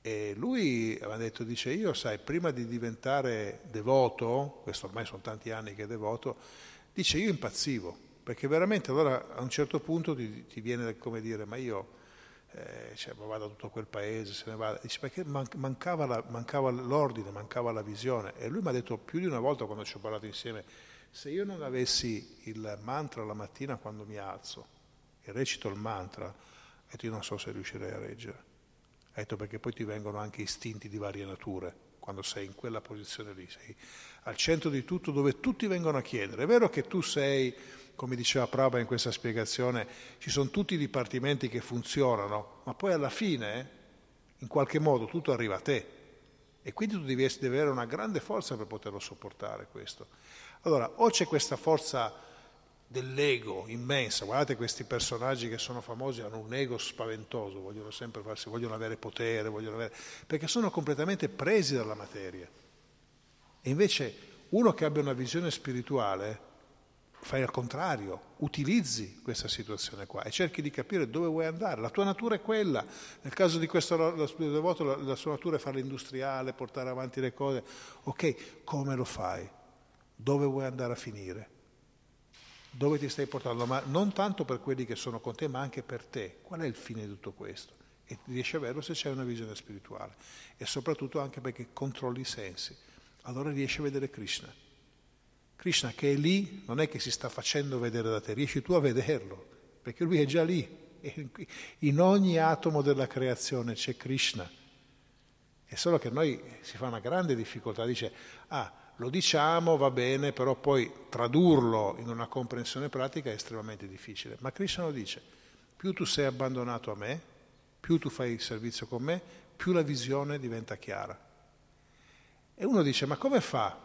E lui aveva detto, dice, io sai, prima di diventare devoto, questo ormai sono tanti anni che è devoto, dice, io impazzivo, perché veramente allora a un certo punto ti, ti viene come dire, ma io eh, cioè, vado a tutto quel paese, se ne va, dice, perché mancava, la, mancava l'ordine, mancava la visione. E lui mi ha detto più di una volta quando ci ho parlato insieme, se io non avessi il mantra la mattina quando mi alzo e recito il mantra, io non so se riuscirei a reggere. Ha detto perché poi ti vengono anche istinti di varie nature, quando sei in quella posizione lì, sei al centro di tutto dove tutti vengono a chiedere. È vero che tu sei, come diceva Prabha in questa spiegazione, ci sono tutti i dipartimenti che funzionano, ma poi alla fine, in qualche modo, tutto arriva a te. E quindi tu devi, avere una grande forza per poterlo sopportare questo. Allora, o c'è questa forza dell'ego immensa. Guardate questi personaggi che sono famosi, hanno un ego spaventoso, vogliono sempre farsi, vogliono avere potere, vogliono avere, perché sono completamente presi dalla materia. E invece uno che abbia una visione spirituale fai al contrario, utilizzi questa situazione qua e cerchi di capire dove vuoi andare. La tua natura è quella. Nel caso di questo devoto, la, la sua natura è fare l'industriale, portare avanti le cose. Ok, come lo fai? Dove vuoi andare a finire? dove ti stai portando, ma non tanto per quelli che sono con te, ma anche per te. Qual è il fine di tutto questo? E riesci a averlo se c'è una visione spirituale e soprattutto anche perché controlli i sensi. Allora riesci a vedere Krishna. Krishna che è lì non è che si sta facendo vedere da te, riesci tu a vederlo, perché lui è già lì. In ogni atomo della creazione c'è Krishna. È solo che noi si fa una grande difficoltà, dice, ah, lo diciamo, va bene, però poi tradurlo in una comprensione pratica è estremamente difficile. Ma Krishna lo dice, più tu sei abbandonato a me, più tu fai il servizio con me, più la visione diventa chiara. E uno dice, ma come fa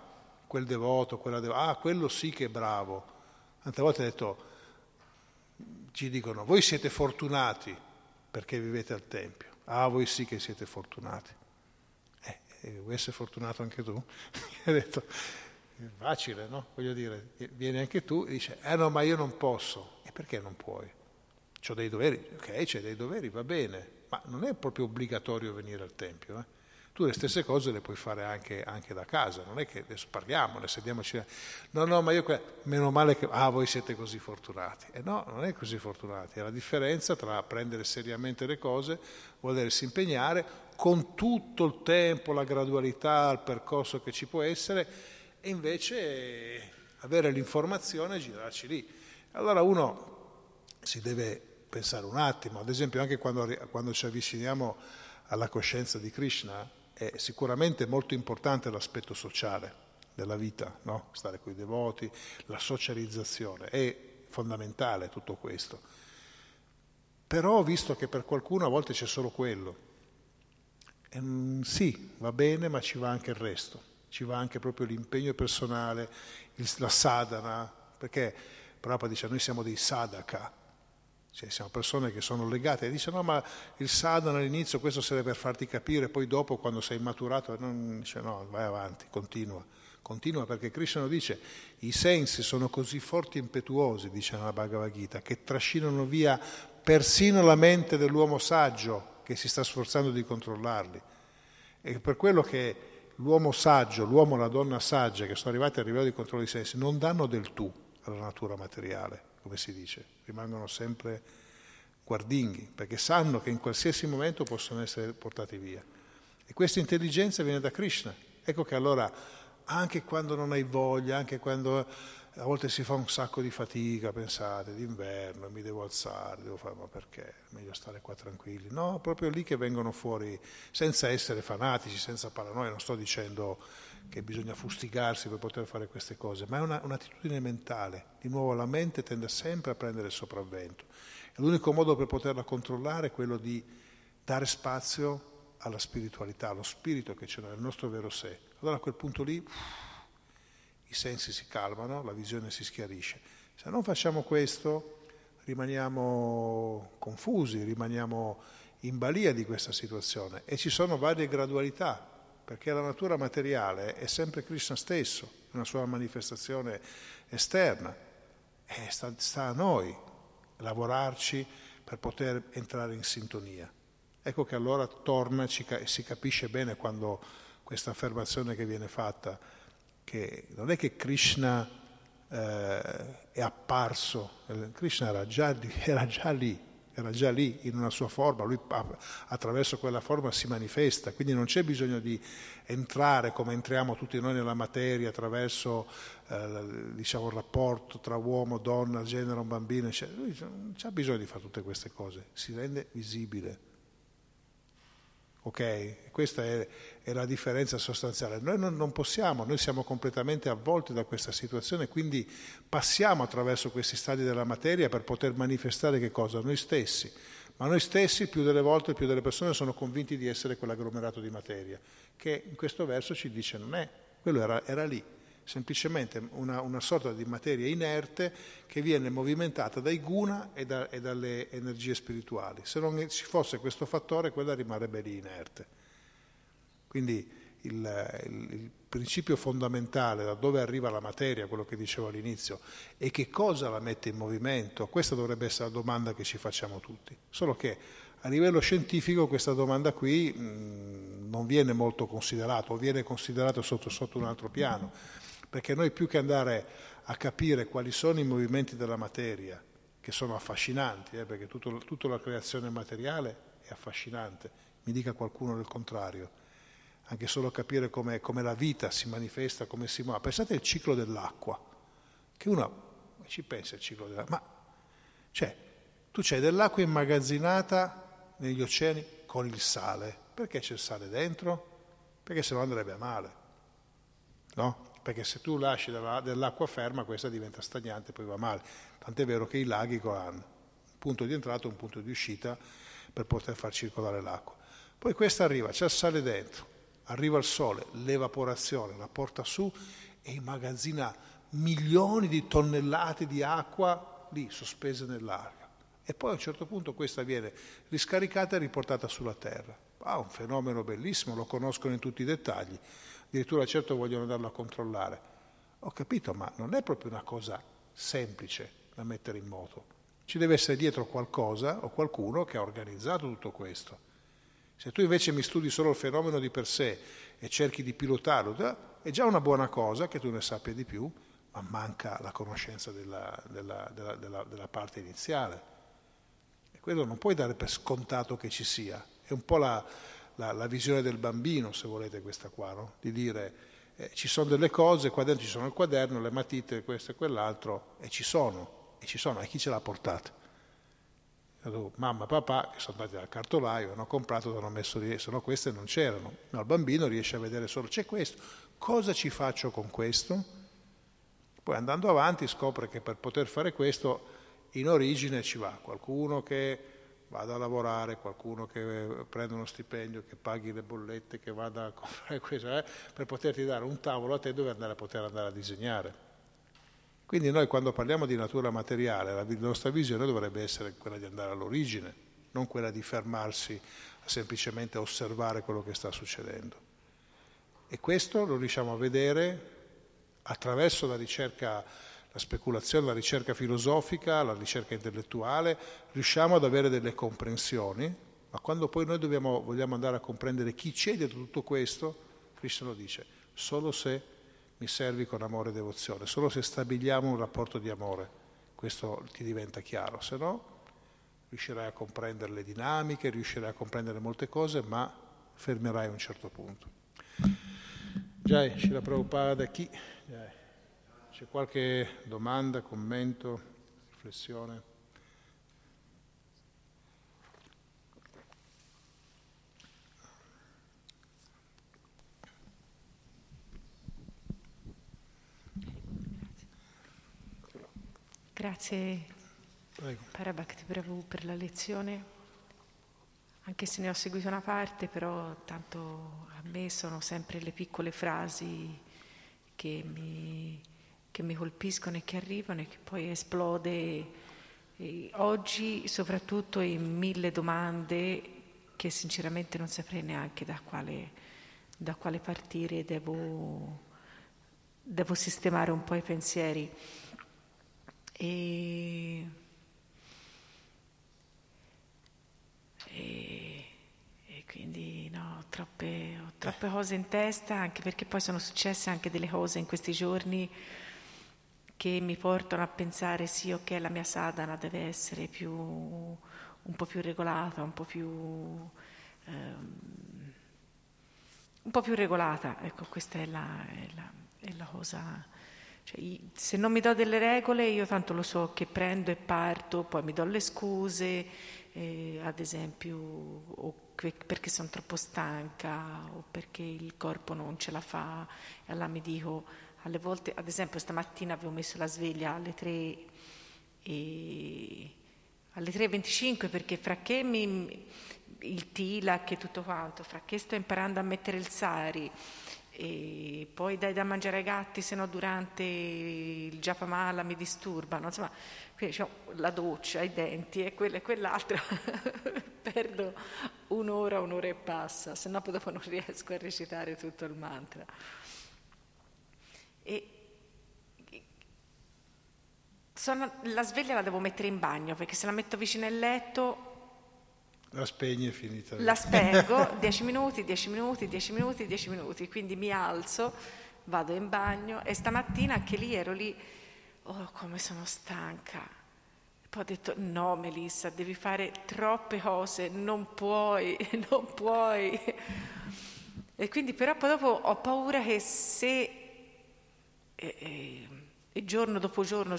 quel devoto, quella devota? Ah, quello sì che è bravo. Tante volte ho detto, ci dicono, voi siete fortunati perché vivete al Tempio. Ah, voi sì che siete fortunati e vuoi essere fortunato anche tu? ha detto, facile, no? Voglio dire, vieni anche tu e dice, eh no, ma io non posso. E perché non puoi? Ho dei doveri, ok, c'è dei doveri, va bene, ma non è proprio obbligatorio venire al Tempio. Eh? Tu le stesse cose le puoi fare anche, anche, da casa, non è che adesso parliamo, ne sediamoci. No, no, ma io, meno male che, ah, voi siete così fortunati. E no, non è così fortunati, è la differenza tra prendere seriamente le cose, volersi impegnare con tutto il tempo, la gradualità, il percorso che ci può essere, e invece avere l'informazione e girarci lì. Allora uno si deve pensare un attimo, ad esempio anche quando, quando ci avviciniamo alla coscienza di Krishna, è sicuramente molto importante l'aspetto sociale della vita, no? stare con i devoti, la socializzazione, è fondamentale tutto questo. Però visto che per qualcuno a volte c'è solo quello. E, mm, sì, va bene, ma ci va anche il resto, ci va anche proprio l'impegno personale, il, la sadhana, perché Prabhupada dice noi siamo dei sadhaka, cioè, siamo persone che sono legate e dice no ma il sadhana all'inizio questo serve per farti capire, poi dopo quando sei maturato non, dice no vai avanti, continua, continua perché Krishna dice i sensi sono così forti e impetuosi, dice nella Bhagavad Gita, che trascinano via persino la mente dell'uomo saggio che si sta sforzando di controllarli. E per quello che l'uomo saggio, l'uomo e la donna saggia che sono arrivati al livello di controllo dei sensi non danno del tu alla natura materiale come si dice, rimangono sempre guardinghi, perché sanno che in qualsiasi momento possono essere portati via. E questa intelligenza viene da Krishna. Ecco che allora, anche quando non hai voglia, anche quando a volte si fa un sacco di fatica, pensate, d'inverno, mi devo alzare, devo fare, ma perché? Meglio stare qua tranquilli. No, proprio lì che vengono fuori, senza essere fanatici, senza paranoia, non sto dicendo che bisogna fustigarsi per poter fare queste cose, ma è una, un'attitudine mentale. Di nuovo la mente tende sempre a prendere il sopravvento. L'unico modo per poterla controllare è quello di dare spazio alla spiritualità, allo spirito che c'è nel nostro vero sé. Allora a quel punto lì i sensi si calmano, la visione si schiarisce. Se non facciamo questo rimaniamo confusi, rimaniamo in balia di questa situazione e ci sono varie gradualità perché la natura materiale è sempre Krishna stesso, una sua manifestazione esterna. E sta, sta a noi lavorarci per poter entrare in sintonia. Ecco che allora torna e si capisce bene quando questa affermazione che viene fatta, che non è che Krishna eh, è apparso, Krishna era già, era già lì, era già lì in una sua forma, lui attraverso quella forma si manifesta, quindi non c'è bisogno di entrare come entriamo tutti noi nella materia attraverso eh, diciamo, il rapporto tra uomo, donna, genere, un bambino, eccetera. lui non c'ha bisogno di fare tutte queste cose, si rende visibile. Ok? Questa è, è, la differenza sostanziale. Noi non, non, possiamo, noi siamo completamente avvolti da questa situazione, quindi passiamo attraverso questi stadi della materia per poter manifestare che cosa? Noi stessi. Ma noi stessi, più delle volte, più delle persone sono convinti di essere quell'agglomerato di materia, che in questo verso ci dice non è, quello era, era lì semplicemente una, una, sorta di materia inerte che viene movimentata dai guna e, da, e, dalle energie spirituali. Se non ci fosse questo fattore, quella rimarrebbe lì inerte. Quindi il, il, il principio fondamentale da dove arriva la materia, quello che dicevo all'inizio, e che cosa la mette in movimento, questa dovrebbe essere la domanda che ci facciamo tutti. Solo che a livello scientifico questa domanda qui mh, non viene molto considerata, o viene considerata sotto, sotto un altro piano perché noi più che andare a capire quali sono i movimenti della materia, che sono affascinanti, eh, perché tutto, tutta la creazione materiale è affascinante, mi dica qualcuno del contrario, anche solo capire come, come la vita si manifesta, come si muove. Pensate al ciclo dell'acqua, che uno ci pensa al ciclo dell'acqua, ma cioè, tu c'hai dell'acqua immagazzinata negli oceani con il sale, perché c'è il sale dentro? Perché se no andrebbe male, no? Perché se tu lasci dell'acqua ferma questa diventa stagnante e poi va male. Tant'è vero che i laghi hanno un punto di entrata e un punto di uscita per poter far circolare l'acqua. Poi questa arriva, c'è il sale dentro, arriva il sole, l'evaporazione la porta su e immagazzina milioni di tonnellate di acqua lì sospese nell'aria. E poi a un certo punto questa viene riscaricata e riportata sulla terra. Ah, un fenomeno bellissimo, lo conoscono in tutti i dettagli addirittura certo vogliono andarlo a controllare. Ho capito, ma non è proprio una cosa semplice da mettere in moto. Ci deve essere dietro qualcosa o qualcuno che ha organizzato tutto questo. Se tu invece mi studi solo il fenomeno di per sé e cerchi di pilotarlo, è già una buona cosa che tu ne sappia di più, ma manca la conoscenza della, della, della, della parte iniziale. E quello non puoi dare per scontato che ci sia. È un po' la, la, la, visione del bambino, se volete, questa qua, no? di dire eh, ci sono delle cose, qua dentro ci sono il quaderno, le matite, questo e quell'altro, e ci sono, e ci sono, e chi ce l'ha portata? Mamma papà che sono andati dal cartolaio, hanno comprato, hanno messo lì, se no queste non c'erano. No, il bambino riesce a vedere solo c'è questo, cosa ci faccio con questo? Poi andando avanti scopre che per poter fare questo in origine ci va qualcuno che vada a lavorare, qualcuno che prenda uno stipendio, che paghi le bollette, che vada a comprare questo, eh, per poterti dare un tavolo a te dove andare a poter andare a disegnare. Quindi noi quando parliamo di natura materiale, la nostra visione dovrebbe essere quella di andare all'origine, non quella di fermarsi a semplicemente osservare quello che sta succedendo. E questo lo riusciamo a vedere attraverso la ricerca la speculazione, la ricerca filosofica, la ricerca intellettuale, riusciamo ad avere delle comprensioni, ma quando poi noi dobbiamo, vogliamo andare a comprendere chi c'è dietro tutto questo, Cristo lo dice, solo se mi servi con amore e devozione, solo se stabiliamo un rapporto di amore, questo ti diventa chiaro, se no riuscirai a comprendere le dinamiche, riuscirai a comprendere molte cose, ma fermerai a un certo punto. Jai, Shila Prabhupada, chi? Jai. C'è qualche domanda, commento, riflessione? Grazie Prego. Parabhakti Prabhu per la lezione, anche se ne ho seguito una parte, però tanto a me sono sempre le piccole frasi che mi che mi colpiscono e che arrivano e che poi esplode e oggi soprattutto in mille domande che sinceramente non saprei neanche da quale, da quale partire, devo, devo, sistemare un po' i pensieri. E, e quindi no, ho troppe, ho troppe cose in testa, anche perché poi sono successe anche delle cose in questi giorni che mi portano a pensare sì, ok, la mia sadhana deve essere più, un po' più regolata, un po' più, um, un po più regolata. Ecco, questa è la, è la, è la cosa. Cioè, se non mi do delle regole, io tanto lo so che prendo e parto, poi mi do le scuse, eh, ad esempio, o perché sono troppo stanca o perché il corpo non ce la fa e allora mi dico alle volte, ad esempio stamattina avevo messo la sveglia alle 3 e alle 3.25 perché fra che mi, il TILAC e tutto quanto, fra che sto imparando a mettere il sari e poi dai da mangiare ai gatti se no durante il giapamala mi disturbano, insomma, cioè, la doccia, i denti e quello e quell'altro, perdo un'ora, un'ora e passa, se no dopo non riesco a recitare tutto il mantra. E sono, la sveglia la devo mettere in bagno perché se la metto vicino al letto la spegni e finita. La spengo, 10 minuti, 10 minuti, 10 minuti, 10 minuti, quindi mi alzo, vado in bagno e stamattina anche lì ero lì, oh come sono stanca. Poi ho detto no Melissa, devi fare troppe cose, non puoi, non puoi. E quindi però poi dopo ho paura che se... Eh, eh, e giorno dopo giorno,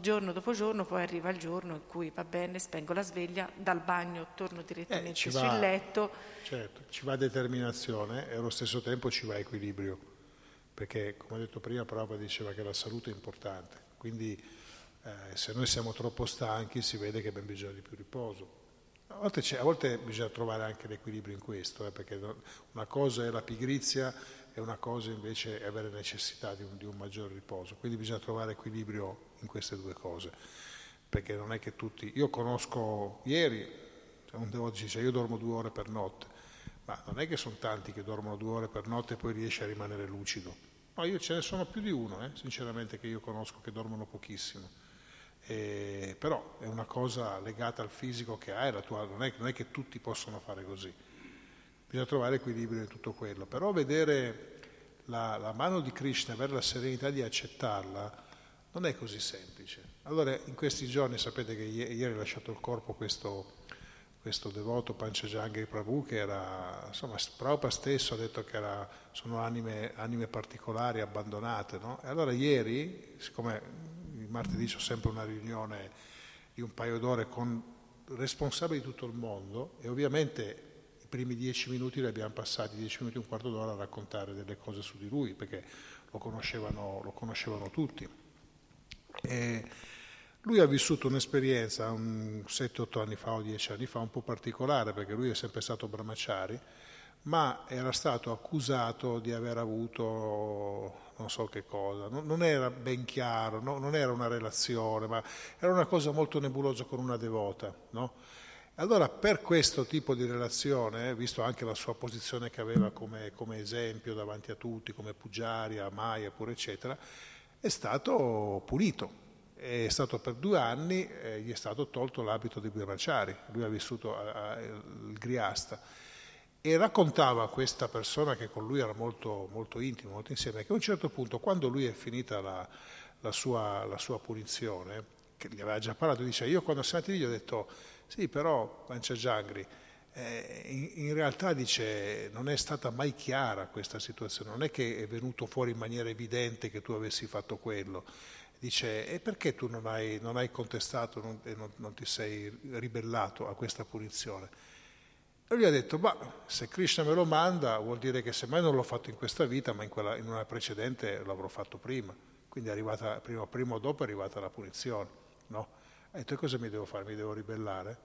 giorno dopo giorno, poi arriva il giorno in cui va bene, spengo la sveglia, dal bagno torno direttamente eh, sul letto. Certo, ci va determinazione e allo stesso tempo ci va equilibrio, perché come ho detto prima Prabhupada diceva che la salute è importante, quindi eh, se noi siamo troppo stanchi si vede che abbiamo bisogno di più riposo. A volte, a volte bisogna trovare anche l'equilibrio in questo, eh, perché una cosa è la pigrizia e una cosa invece è avere necessità di un, di un maggior riposo. Quindi bisogna trovare equilibrio in queste due cose, perché non è che tutti... Io conosco ieri, cioè un devoto dice io dormo due ore per notte, ma non è che sono tanti che dormono due ore per notte e poi riesce a rimanere lucido. No, io ce ne sono più di uno, eh, sinceramente, che io conosco che dormono pochissimo. Eh, però è una cosa legata al fisico che hai, non è, non è che tutti possono fare così bisogna trovare equilibrio in tutto quello, però vedere la, la mano di Krishna, avere la serenità di accettarla, non è così semplice. Allora, in questi giorni, sapete che ieri ha lasciato il corpo questo, questo devoto Panchajangri Prabhu, che era, insomma, Prabhupada stesso ha detto che era, sono anime, anime particolari, abbandonate, no? E allora ieri, siccome il martedì c'è sempre una riunione di un paio d'ore con responsabili di tutto il mondo, e ovviamente primi dieci minuti li abbiamo passati, dieci minuti, un quarto d'ora a raccontare delle cose su di lui, perché lo conoscevano, lo conoscevano tutti. E lui ha vissuto un'esperienza un 7-8 anni fa o 10 anni fa un po' particolare, perché lui è sempre stato brahmachari, ma era stato accusato di aver avuto non so che cosa, non, era ben chiaro, no? non era una relazione, ma era una cosa molto nebulosa con una devota. No? Allora per questo tipo di relazione, visto anche la sua posizione che aveva come, come esempio davanti a tutti, come Pugiaria, Maya pure eccetera, è stato punito. È stato per due anni, eh, gli è stato tolto l'abito di Brahmachari, lui ha vissuto il Griasta. E raccontava a questa persona che con lui era molto, molto intimo, molto insieme, che a un certo punto, quando lui è finita la, la, sua, la sua, punizione, che gli aveva già parlato, dice, io quando siamo andati lì gli ho detto sì, però Panciagiangri, eh, in, in, realtà dice non è stata mai chiara questa situazione, non è che è venuto fuori in maniera evidente che tu avessi fatto quello. Dice, e perché tu non hai, non hai contestato non, e non, non, ti sei ribellato a questa punizione? E lui ha detto, ma se Krishna me lo manda vuol dire che semmai non l'ho fatto in questa vita, ma in, quella, in una precedente l'avrò fatto prima. Quindi è arrivata, prima, prima o dopo è arrivata la punizione. No? Ha detto, e cosa mi devo fare? Mi devo ribellare?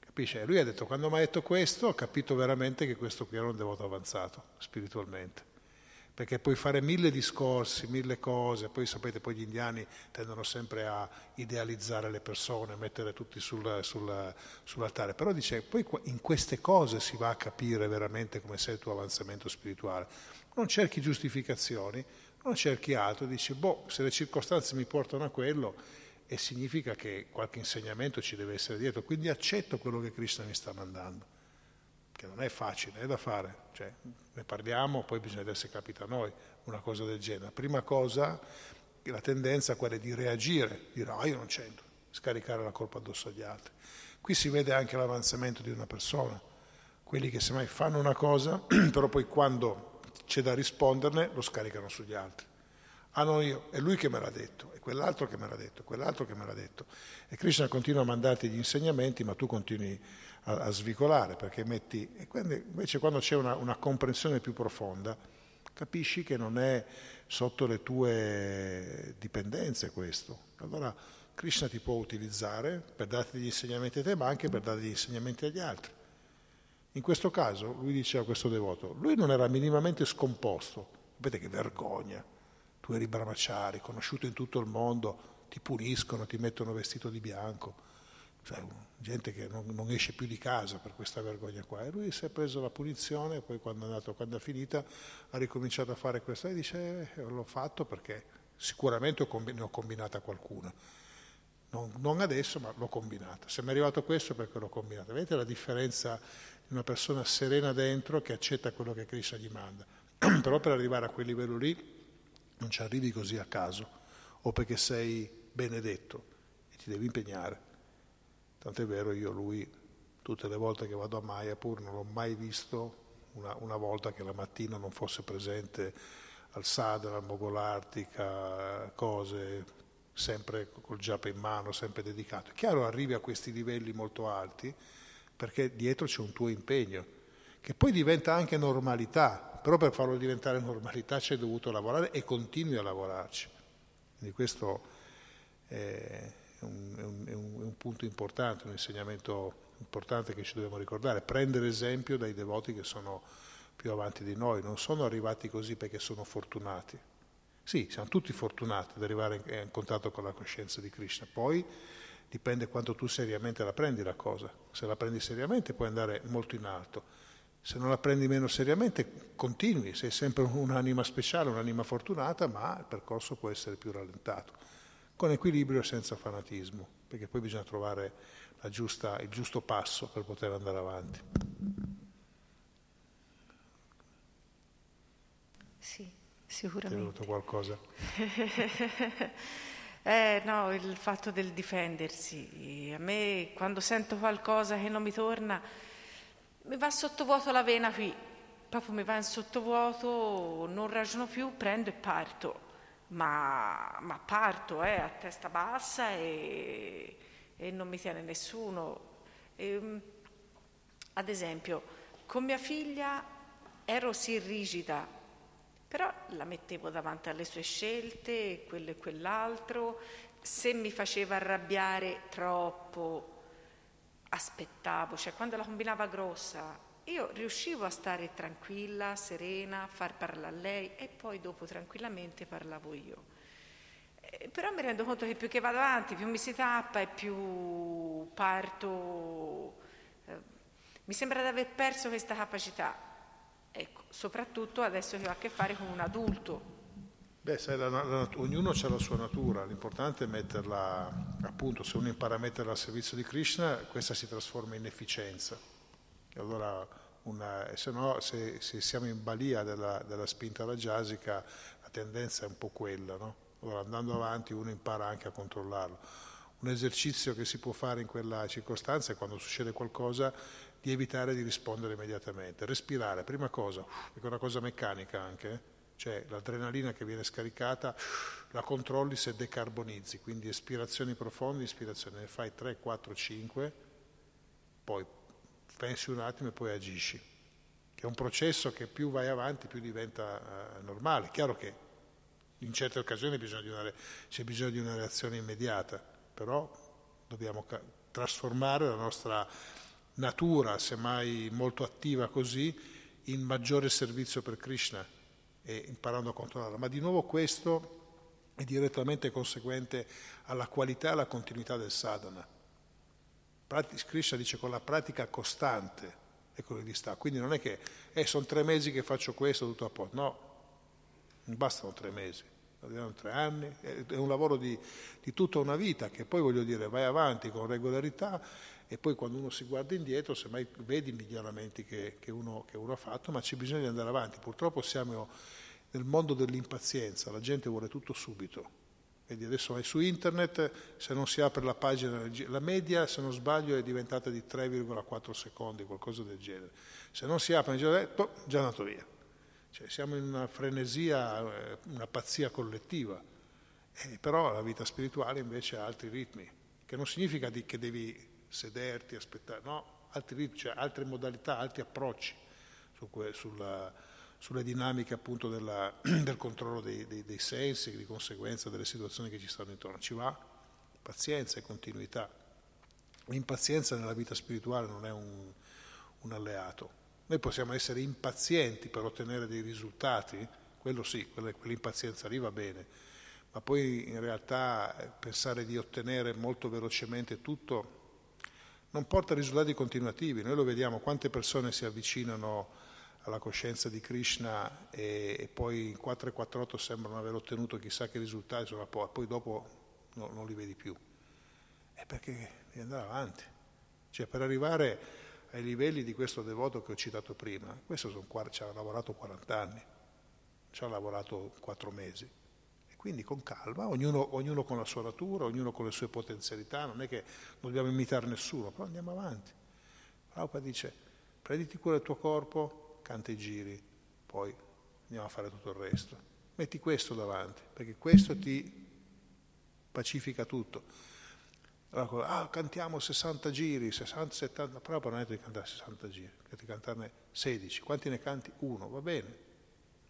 Capisce? Lui ha detto, quando mi ha detto questo, ho capito veramente che questo qui era un devoto avanzato, spiritualmente. Perché puoi fare mille discorsi, mille cose, poi sapete, poi gli indiani tendono sempre a idealizzare le persone, mettere tutti sul, sul, sull'altare. Però dice, poi in queste cose si va a capire veramente come sei il tuo avanzamento spirituale. Non cerchi giustificazioni, non cerchi altro, dici, boh, se le circostanze mi portano a quello, e significa che qualche insegnamento ci deve essere dietro, quindi accetto quello che Krishna mi sta mandando. che non è facile, è da fare, cioè, ne parliamo, poi bisogna vedere se capita a noi una cosa del genere. Prima cosa, la tendenza è quella di reagire, dire ah io non c'entro, scaricare la colpa addosso agli altri. Qui si vede anche l'avanzamento di una persona, quelli che semmai fanno una cosa, però poi quando c'è da risponderne lo scaricano sugli altri. Ah no, io, è lui che me l'ha detto, quell'altro che me l'ha detto, quell'altro che me l'ha detto. E Krishna continua a mandarti gli insegnamenti, ma tu continui a, a svicolare, perché metti... E quando, invece quando c'è una, una comprensione più profonda, capisci che non è sotto le tue dipendenze questo. Allora Krishna ti può utilizzare per darti degli insegnamenti a te, ma anche per dare degli insegnamenti agli altri. In questo caso, lui diceva a questo devoto, lui non era minimamente scomposto. Sapete che vergogna tu eri brahmachari, conosciuto in tutto il mondo, ti puniscono, ti mettono vestito di bianco. Cioè, gente che non, non, esce più di casa per questa vergogna qua. E lui si è preso la punizione, poi quando è, andato, quando è finita ha ricominciato a fare questo e dice eh, l'ho fatto perché sicuramente ne ho combinata qualcuna. Non, non, adesso, ma l'ho combinata. Se mi è arrivato questo perché l'ho combinata. Vedete la differenza di una persona serena dentro che accetta quello che Krishna gli manda. Però per arrivare a quel livello lì non ci arrivi così a caso o perché sei benedetto e ti devi impegnare. Tant'è vero io lui, tutte le volte che vado a Mayapur, non l'ho mai visto una, una volta che la mattina non fosse presente al Sadra, al Mogolartica, cose, sempre col giappa in mano, sempre dedicato. È chiaro, arrivi a questi livelli molto alti perché dietro c'è un tuo impegno, che poi diventa anche normalità, però per farlo diventare normalità ci hai dovuto lavorare e continui a lavorarci. Quindi questo è un, è, un, è un, punto importante, un insegnamento importante che ci dobbiamo ricordare, prendere esempio dai devoti che sono più avanti di noi, non sono arrivati così perché sono fortunati. Sì, siamo tutti fortunati ad arrivare in contatto con la coscienza di Krishna, poi dipende quanto tu seriamente la prendi la cosa, se la prendi seriamente puoi andare molto in alto, se non la prendi meno seriamente continui, sei sempre un'anima speciale, un'anima fortunata, ma il percorso può essere più rallentato, con equilibrio e senza fanatismo, perché poi bisogna trovare giusta, il giusto passo per poter andare avanti. Sì, sicuramente. Ti è venuto qualcosa? eh no, il fatto del difendersi. A me quando sento qualcosa che non mi torna mi va sottovuoto la vena qui, proprio mi va in sottovuoto, non ragiono più, prendo e parto, ma, ma parto eh, a testa bassa e, e, non mi tiene nessuno. E, ehm, ad esempio, con mia figlia ero sì rigida, però la mettevo davanti alle sue scelte, quello e quell'altro, se mi faceva arrabbiare troppo aspettavo, cioè quando la combinava grossa, io riuscivo a stare tranquilla, serena, far parlare a lei e poi dopo tranquillamente parlavo io. Eh, però mi rendo conto che più che vado avanti, più mi si tappa e più parto. Eh, mi sembra di aver perso questa capacità. Ecco, soprattutto adesso che ho a che fare con un adulto, Beh, sai, la, la, ognuno ha la sua natura, l'importante è metterla, appunto, se uno impara a metterla al servizio di Krishna, questa si trasforma in efficienza. E allora, una, se no, se, se, siamo in balia della, della spinta rajasica, la tendenza è un po' quella, no? Allora, andando avanti, uno impara anche a controllarlo. Un esercizio che si può fare in quella circostanza è quando succede qualcosa di evitare di rispondere immediatamente. Respirare, prima cosa, è una cosa meccanica anche, eh? Cioè l'adrenalina che viene scaricata la controlli se decarbonizzi, quindi espirazioni profonde, ispirazione, ne fai 3, 4, 5, poi pensi un attimo e poi agisci, è un processo che più vai avanti più diventa uh, normale. Chiaro che in certe occasioni bisogna una, c'è bisogno di una reazione immediata, però dobbiamo ca- trasformare la nostra natura, semmai molto attiva così, in maggiore servizio per Krishna e imparando a controllarla. Ma di nuovo questo è direttamente conseguente alla qualità e alla continuità del sadhana. Krishna dice con la pratica costante, ecco dove sta. Quindi non è che eh, sono tre mesi che faccio questo, tutto a posto. No, non bastano tre mesi. durano tre anni, è un lavoro di, di, tutta una vita che poi voglio dire vai avanti con regolarità e poi quando uno si guarda indietro semmai vedi i miglioramenti che, che, uno, che uno ha fatto, ma c'è bisogno di andare avanti. Purtroppo siamo nel mondo dell'impazienza, la gente vuole tutto subito. Vedi, adesso vai su internet, se non si apre la pagina, la media, se non sbaglio, è diventata di 3,4 secondi, qualcosa del genere. Se non si apre, già, già andato via. Cioè, siamo in una frenesia, eh, una pazzia collettiva. Eh, però la vita spirituale invece ha altri ritmi, che non significa che devi sederti, aspettare, no, altri ritmi, cioè altre modalità, altri approcci su que, sulla, sulle dinamiche appunto della, del controllo dei, dei, dei sensi e di conseguenza delle situazioni che ci stanno intorno. Ci va pazienza e continuità. L'impazienza nella vita spirituale non è un, un alleato, noi possiamo essere impazienti per ottenere dei risultati, quello sì, quell'impazienza lì va bene, ma poi in realtà eh, pensare di ottenere molto velocemente tutto non porta risultati continuativi. Noi lo vediamo, quante persone si avvicinano alla coscienza di Krishna e, e poi in 448 sembrano aver ottenuto chissà che risultati, poi dopo no, non li vedi più. È perché devi andare avanti. Cioè per arrivare ai livelli di questo devoto che ho citato prima, questo sono, ci ha lavorato 40 anni, ci ha lavorato 4 mesi. Quindi con calma, ognuno, ognuno, con la sua natura, ognuno con le sue potenzialità, non è che dobbiamo imitare nessuno, però andiamo avanti. Prabhupada dice, prenditi cura del tuo corpo, canta i giri, poi andiamo a fare tutto il resto. Metti questo davanti, perché questo ti pacifica tutto. Allora, ah, cantiamo 60 giri, 60, 70, però non è di cantare 60 giri, è di cantarne 16. Quanti ne canti? Uno, va bene.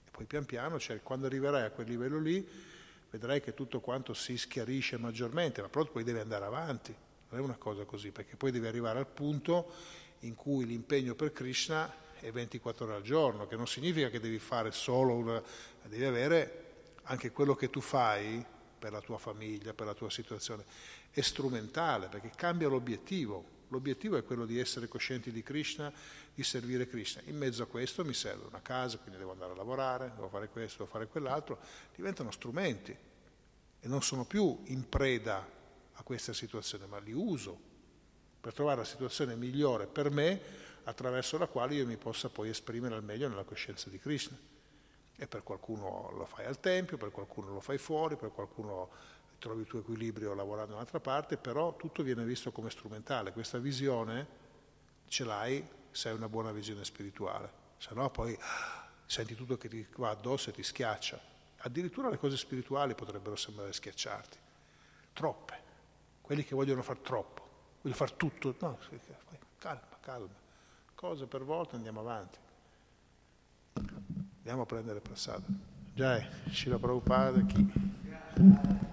E poi pian piano, cioè, quando arriverai a quel livello lì, vedrai che tutto quanto si schiarisce maggiormente, ma proprio poi devi andare avanti. Non è una cosa così, perché poi devi arrivare al punto in cui l'impegno per Krishna è 24 ore al giorno, che non significa che devi fare solo una... devi avere anche quello che tu fai per la tua famiglia, per la tua situazione è strumentale perché cambia l'obiettivo. L'obiettivo è quello di essere coscienti di Krishna, di servire Krishna. In mezzo a questo mi serve una casa, quindi devo andare a lavorare, devo fare questo, devo fare quell'altro. Diventano strumenti e non sono più in preda a questa situazione, ma li uso per trovare la situazione migliore per me attraverso la quale io mi possa poi esprimere al meglio nella coscienza di Krishna. E per qualcuno lo fai al Tempio, per qualcuno lo fai fuori, per qualcuno trovi il tuo equilibrio lavorando da un'altra parte, però tutto viene visto come strumentale. Questa visione ce l'hai se hai una buona visione spirituale, se no poi senti tutto che ti va addosso e ti schiaccia. Addirittura le cose spirituali potrebbero sembrare schiacciarti, troppe. Quelli che vogliono fare troppo, vogliono fare tutto, no, calma, calma, cose per volta andiamo avanti. Andiamo a prendere passata. Già, Shila Prabhupada, chi?